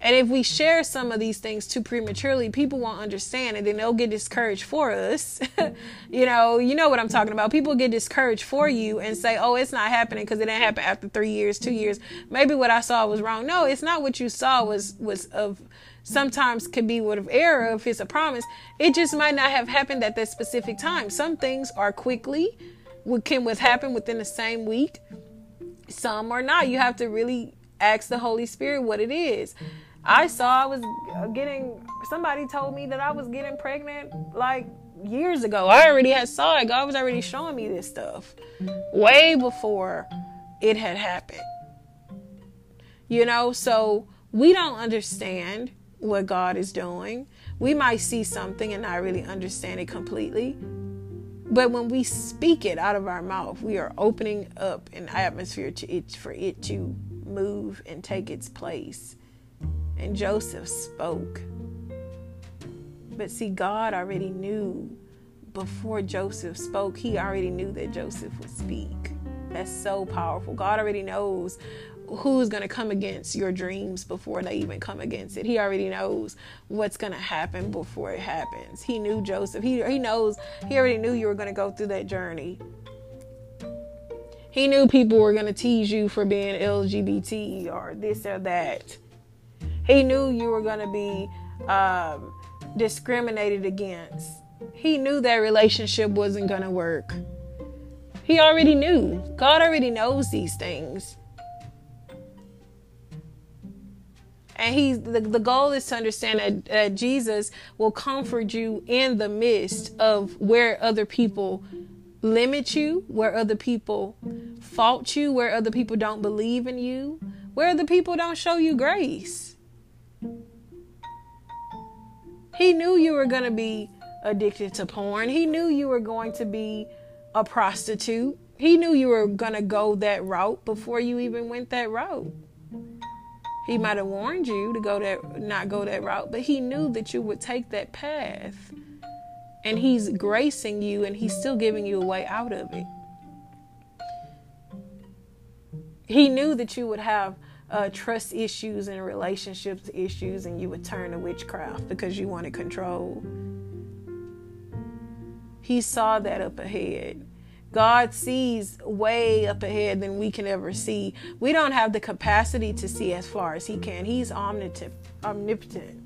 And if we share some of these things too prematurely, people won't understand and then they'll get discouraged for us. you know, you know what I'm talking about. People get discouraged for you and say, oh, it's not happening because it didn't happen after three years, two years. Maybe what I saw was wrong. No, it's not what you saw was, was of, sometimes could be what of error if it's a promise. It just might not have happened at that specific time. Some things are quickly, what can with happen within the same week. Some are not. You have to really ask the Holy Spirit what it is. I saw I was uh, getting somebody told me that I was getting pregnant like years ago. I already had saw it. God was already showing me this stuff way before it had happened. You know, so we don't understand what God is doing. We might see something and not really understand it completely. But when we speak it out of our mouth, we are opening up an atmosphere to it for it to move and take its place. And Joseph spoke. But see, God already knew before Joseph spoke, he already knew that Joseph would speak. That's so powerful. God already knows who's going to come against your dreams before they even come against it. He already knows what's going to happen before it happens. He knew Joseph. He he knows. He already knew you were going to go through that journey. He knew people were going to tease you for being LGBT or this or that. He knew you were going to be um, discriminated against. He knew that relationship wasn't going to work. He already knew. God already knows these things. And he's the, the goal is to understand that, that Jesus will comfort you in the midst of where other people limit you, where other people fault you, where other people don't believe in you, where other people don't show you grace. He knew you were going to be addicted to porn. He knew you were going to be a prostitute. He knew you were going to go that route before you even went that route. He might have warned you to go that not go that route, but he knew that you would take that path. And he's gracing you and he's still giving you a way out of it. He knew that you would have uh, trust issues and relationships issues and you would turn to witchcraft because you wanted control. He saw that up ahead. God sees way up ahead than we can ever see. We don't have the capacity to see as far as He can. He's omnipotent.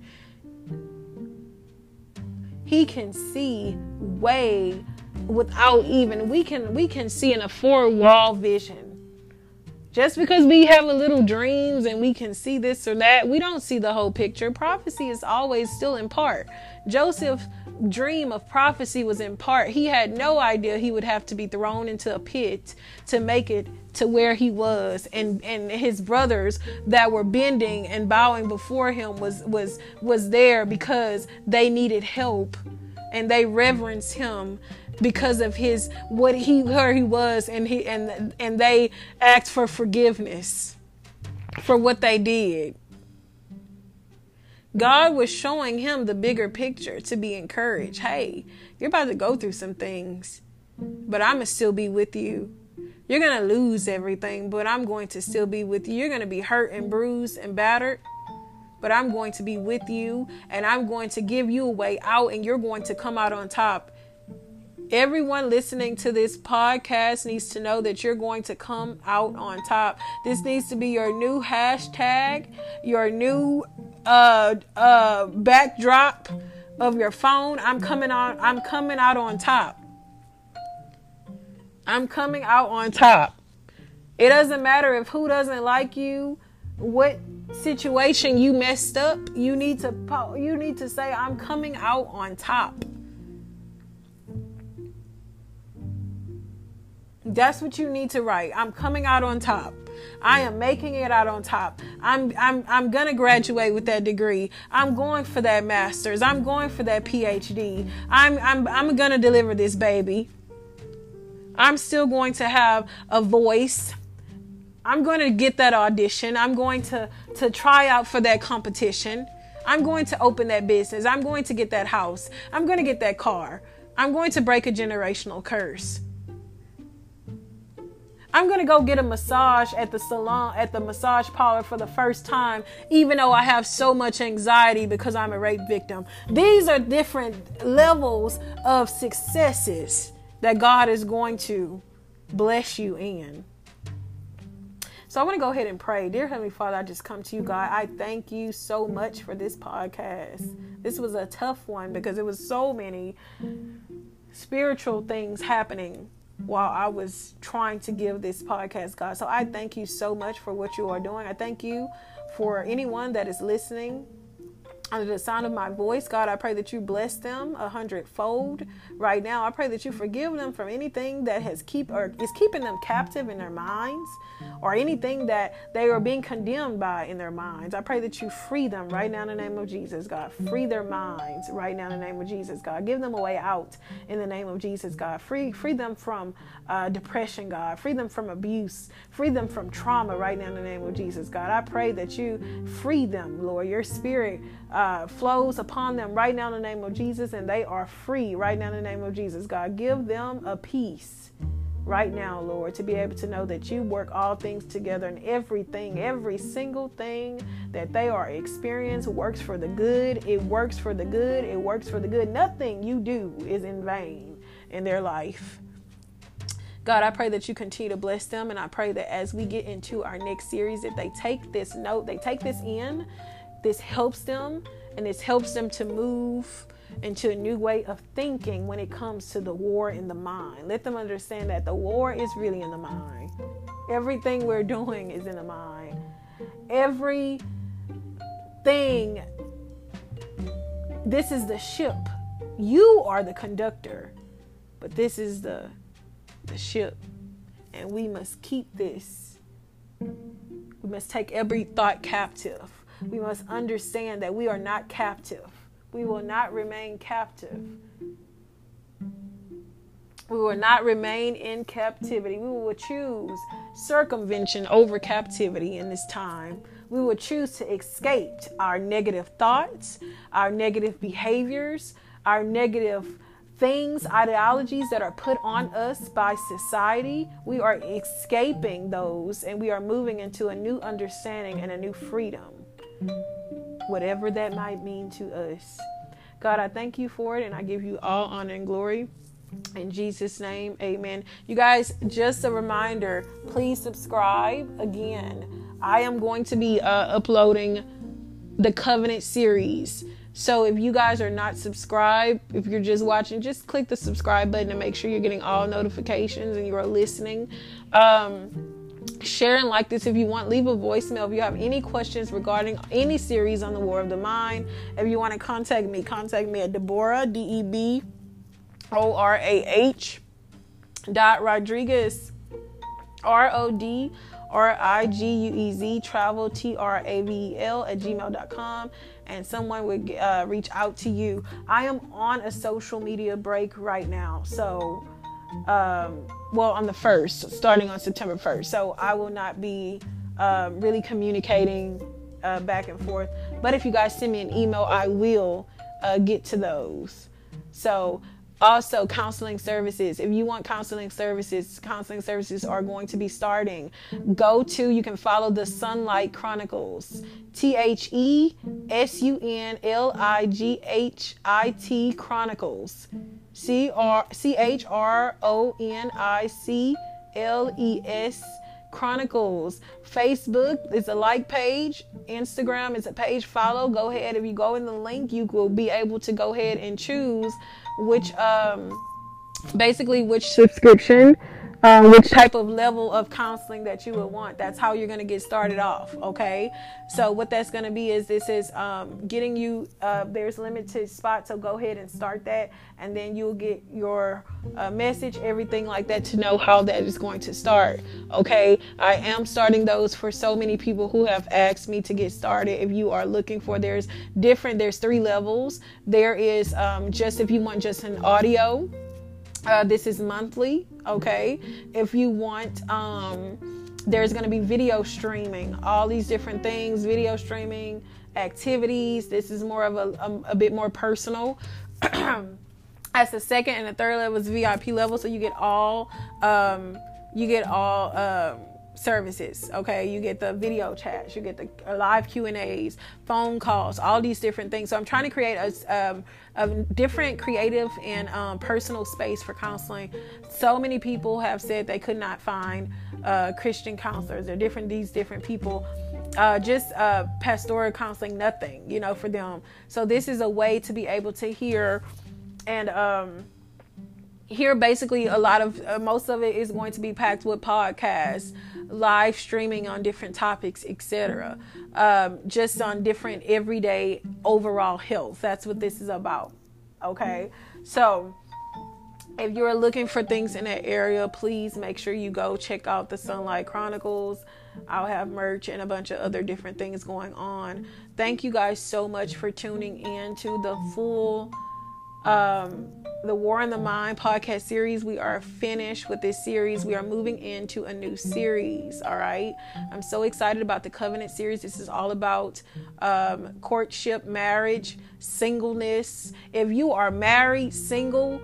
He can see way without even we can we can see in a four wall vision just because we have a little dreams and we can see this or that, we don't see the whole picture. Prophecy is always still in part. Joseph's dream of prophecy was in part. He had no idea he would have to be thrown into a pit to make it to where he was and and his brothers that were bending and bowing before him was was was there because they needed help and they reverenced him because of his what he where he was and he and and they asked for forgiveness for what they did. God was showing him the bigger picture to be encouraged. Hey, you're about to go through some things, but I'm going to still be with you. You're going to lose everything, but I'm going to still be with you. You're going to be hurt and bruised and battered, but I'm going to be with you and I'm going to give you a way out and you're going to come out on top Everyone listening to this podcast needs to know that you're going to come out on top. This needs to be your new hashtag, your new uh uh backdrop of your phone. I'm coming on I'm coming out on top. I'm coming out on top. It doesn't matter if who doesn't like you, what situation you messed up, you need to you need to say I'm coming out on top. That's what you need to write. I'm coming out on top. I am making it out on top. I'm I'm I'm gonna graduate with that degree. I'm going for that master's. I'm going for that PhD. I'm I'm I'm gonna deliver this baby. I'm still going to have a voice. I'm going to get that audition. I'm going to to try out for that competition. I'm going to open that business. I'm going to get that house. I'm going to get that car. I'm going to break a generational curse. I'm to go get a massage at the salon, at the massage parlor for the first time, even though I have so much anxiety because I'm a rape victim. These are different levels of successes that God is going to bless you in. So I want to go ahead and pray. Dear Heavenly Father, I just come to you, God. I thank you so much for this podcast. This was a tough one because it was so many spiritual things happening while I was trying to give this podcast, God. So I thank you so much for what you are doing. I thank you for anyone that is listening under the sound of my voice, God, I pray that you bless them a hundredfold right now. I pray that you forgive them from anything that has keep or is keeping them captive in their minds or anything that they are being condemned by in their minds. I pray that you free them right now in the name of Jesus, God. Free their minds right now in the name of Jesus, God. Give them a way out in the name of Jesus, God. Free free them from uh, depression, God. Free them from abuse. Free them from trauma right now in the name of Jesus, God. I pray that you free them, Lord. Your spirit uh, flows upon them right now in the name of Jesus, and they are free right now in the name of Jesus, God. Give them a peace right now, Lord, to be able to know that you work all things together and everything, every single thing that they are experiencing works for the good. It works for the good. It works for the good. Nothing you do is in vain in their life. God, I pray that you continue to bless them. And I pray that as we get into our next series, that they take this note, they take this in. This helps them and this helps them to move into a new way of thinking when it comes to the war in the mind. Let them understand that the war is really in the mind. Everything we're doing is in the mind. Everything, this is the ship. You are the conductor, but this is the the ship. And we must keep this. We must take every thought captive. We must understand that we are not captive we will not remain captive. We will not remain in captivity. We will choose circumvention over captivity in this time. We will choose to escape our negative thoughts, our negative behaviors, our negative things, ideologies that are put on us by society. We are escaping those and we are moving into a new understanding and a new freedom whatever that might mean to us. God, I thank you for it and I give you all honor and glory. In Jesus' name, amen. You guys, just a reminder please subscribe. Again, I am going to be uh, uploading the Covenant series. So if you guys are not subscribed, if you're just watching, just click the subscribe button and make sure you're getting all notifications and you are listening. Um, share and like this if you want. Leave a voicemail if you have any questions regarding any series on the war of the mind. If you want to contact me contact me at deborah d-e-b o-r-a-h dot rodriguez r-o-d r-i-g-u-e-z travel t-r-a-v-e-l at gmail.com and someone would uh, reach out to you i am on a social media break right now so um, well, on the 1st, starting on September 1st. So I will not be uh, really communicating uh, back and forth. But if you guys send me an email, I will uh, get to those. So, also counseling services. If you want counseling services, counseling services are going to be starting. Go to, you can follow the Sunlight Chronicles. T H E S U N L I G H I T Chronicles. C Chronicles. Facebook is a like page. Instagram is a page follow. Go ahead. If you go in the link, you will be able to go ahead and choose which um basically which subscription um, which type of level of counseling that you would want. That's how you're going to get started off. Okay. So what that's going to be is this is um, getting you. Uh, there's limited spots, so go ahead and start that, and then you'll get your uh, message, everything like that, to know how that is going to start. Okay. I am starting those for so many people who have asked me to get started. If you are looking for, there's different. There's three levels. There is um, just if you want just an audio uh, this is monthly, okay? If you want, um, there's going to be video streaming, all these different things, video streaming activities. This is more of a, a, a bit more personal. As the second and the third level is VIP level, so you get all, um, you get all. Um, services okay? You get the video chats you get the live q and a's phone calls all these different things. So i'm trying to create a, um, a different creative and um, personal space for counseling. So many people have said they could not find uh, christian counselors. They're different these different people. Uh, just uh, pastoral counseling nothing you know for them. So this is a way to be able to hear and um, here basically a lot of uh, most of it is going to be packed with podcasts live streaming on different topics etc um, just on different everyday overall health. That's what this is about okay? So if you're looking for things in that area please make sure you go check out the sunlight chronicles. I'll have merch and a bunch of other different things going on. Thank you guys so much for tuning in to the full um, the War in the Mind podcast series. We are finished with this series. We are moving into a new series. All right. I'm so excited about the Covenant series. This is all about um, courtship, marriage, singleness. If you are married, single,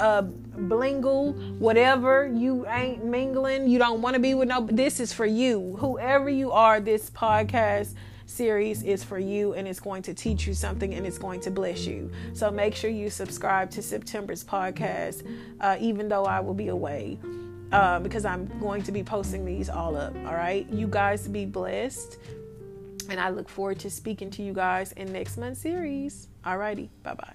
uh blingle whatever you ain't mingling you don't want to be with no this is for you whoever you are this podcast series is for you and it's going to teach you something and it's going to bless you. So make sure you subscribe to september's podcast uh, even though i will be away uh, because i'm going to be posting these all up all right? You guys be blessed and i look forward to speaking to you guys in next month's series. Alrighty bye bye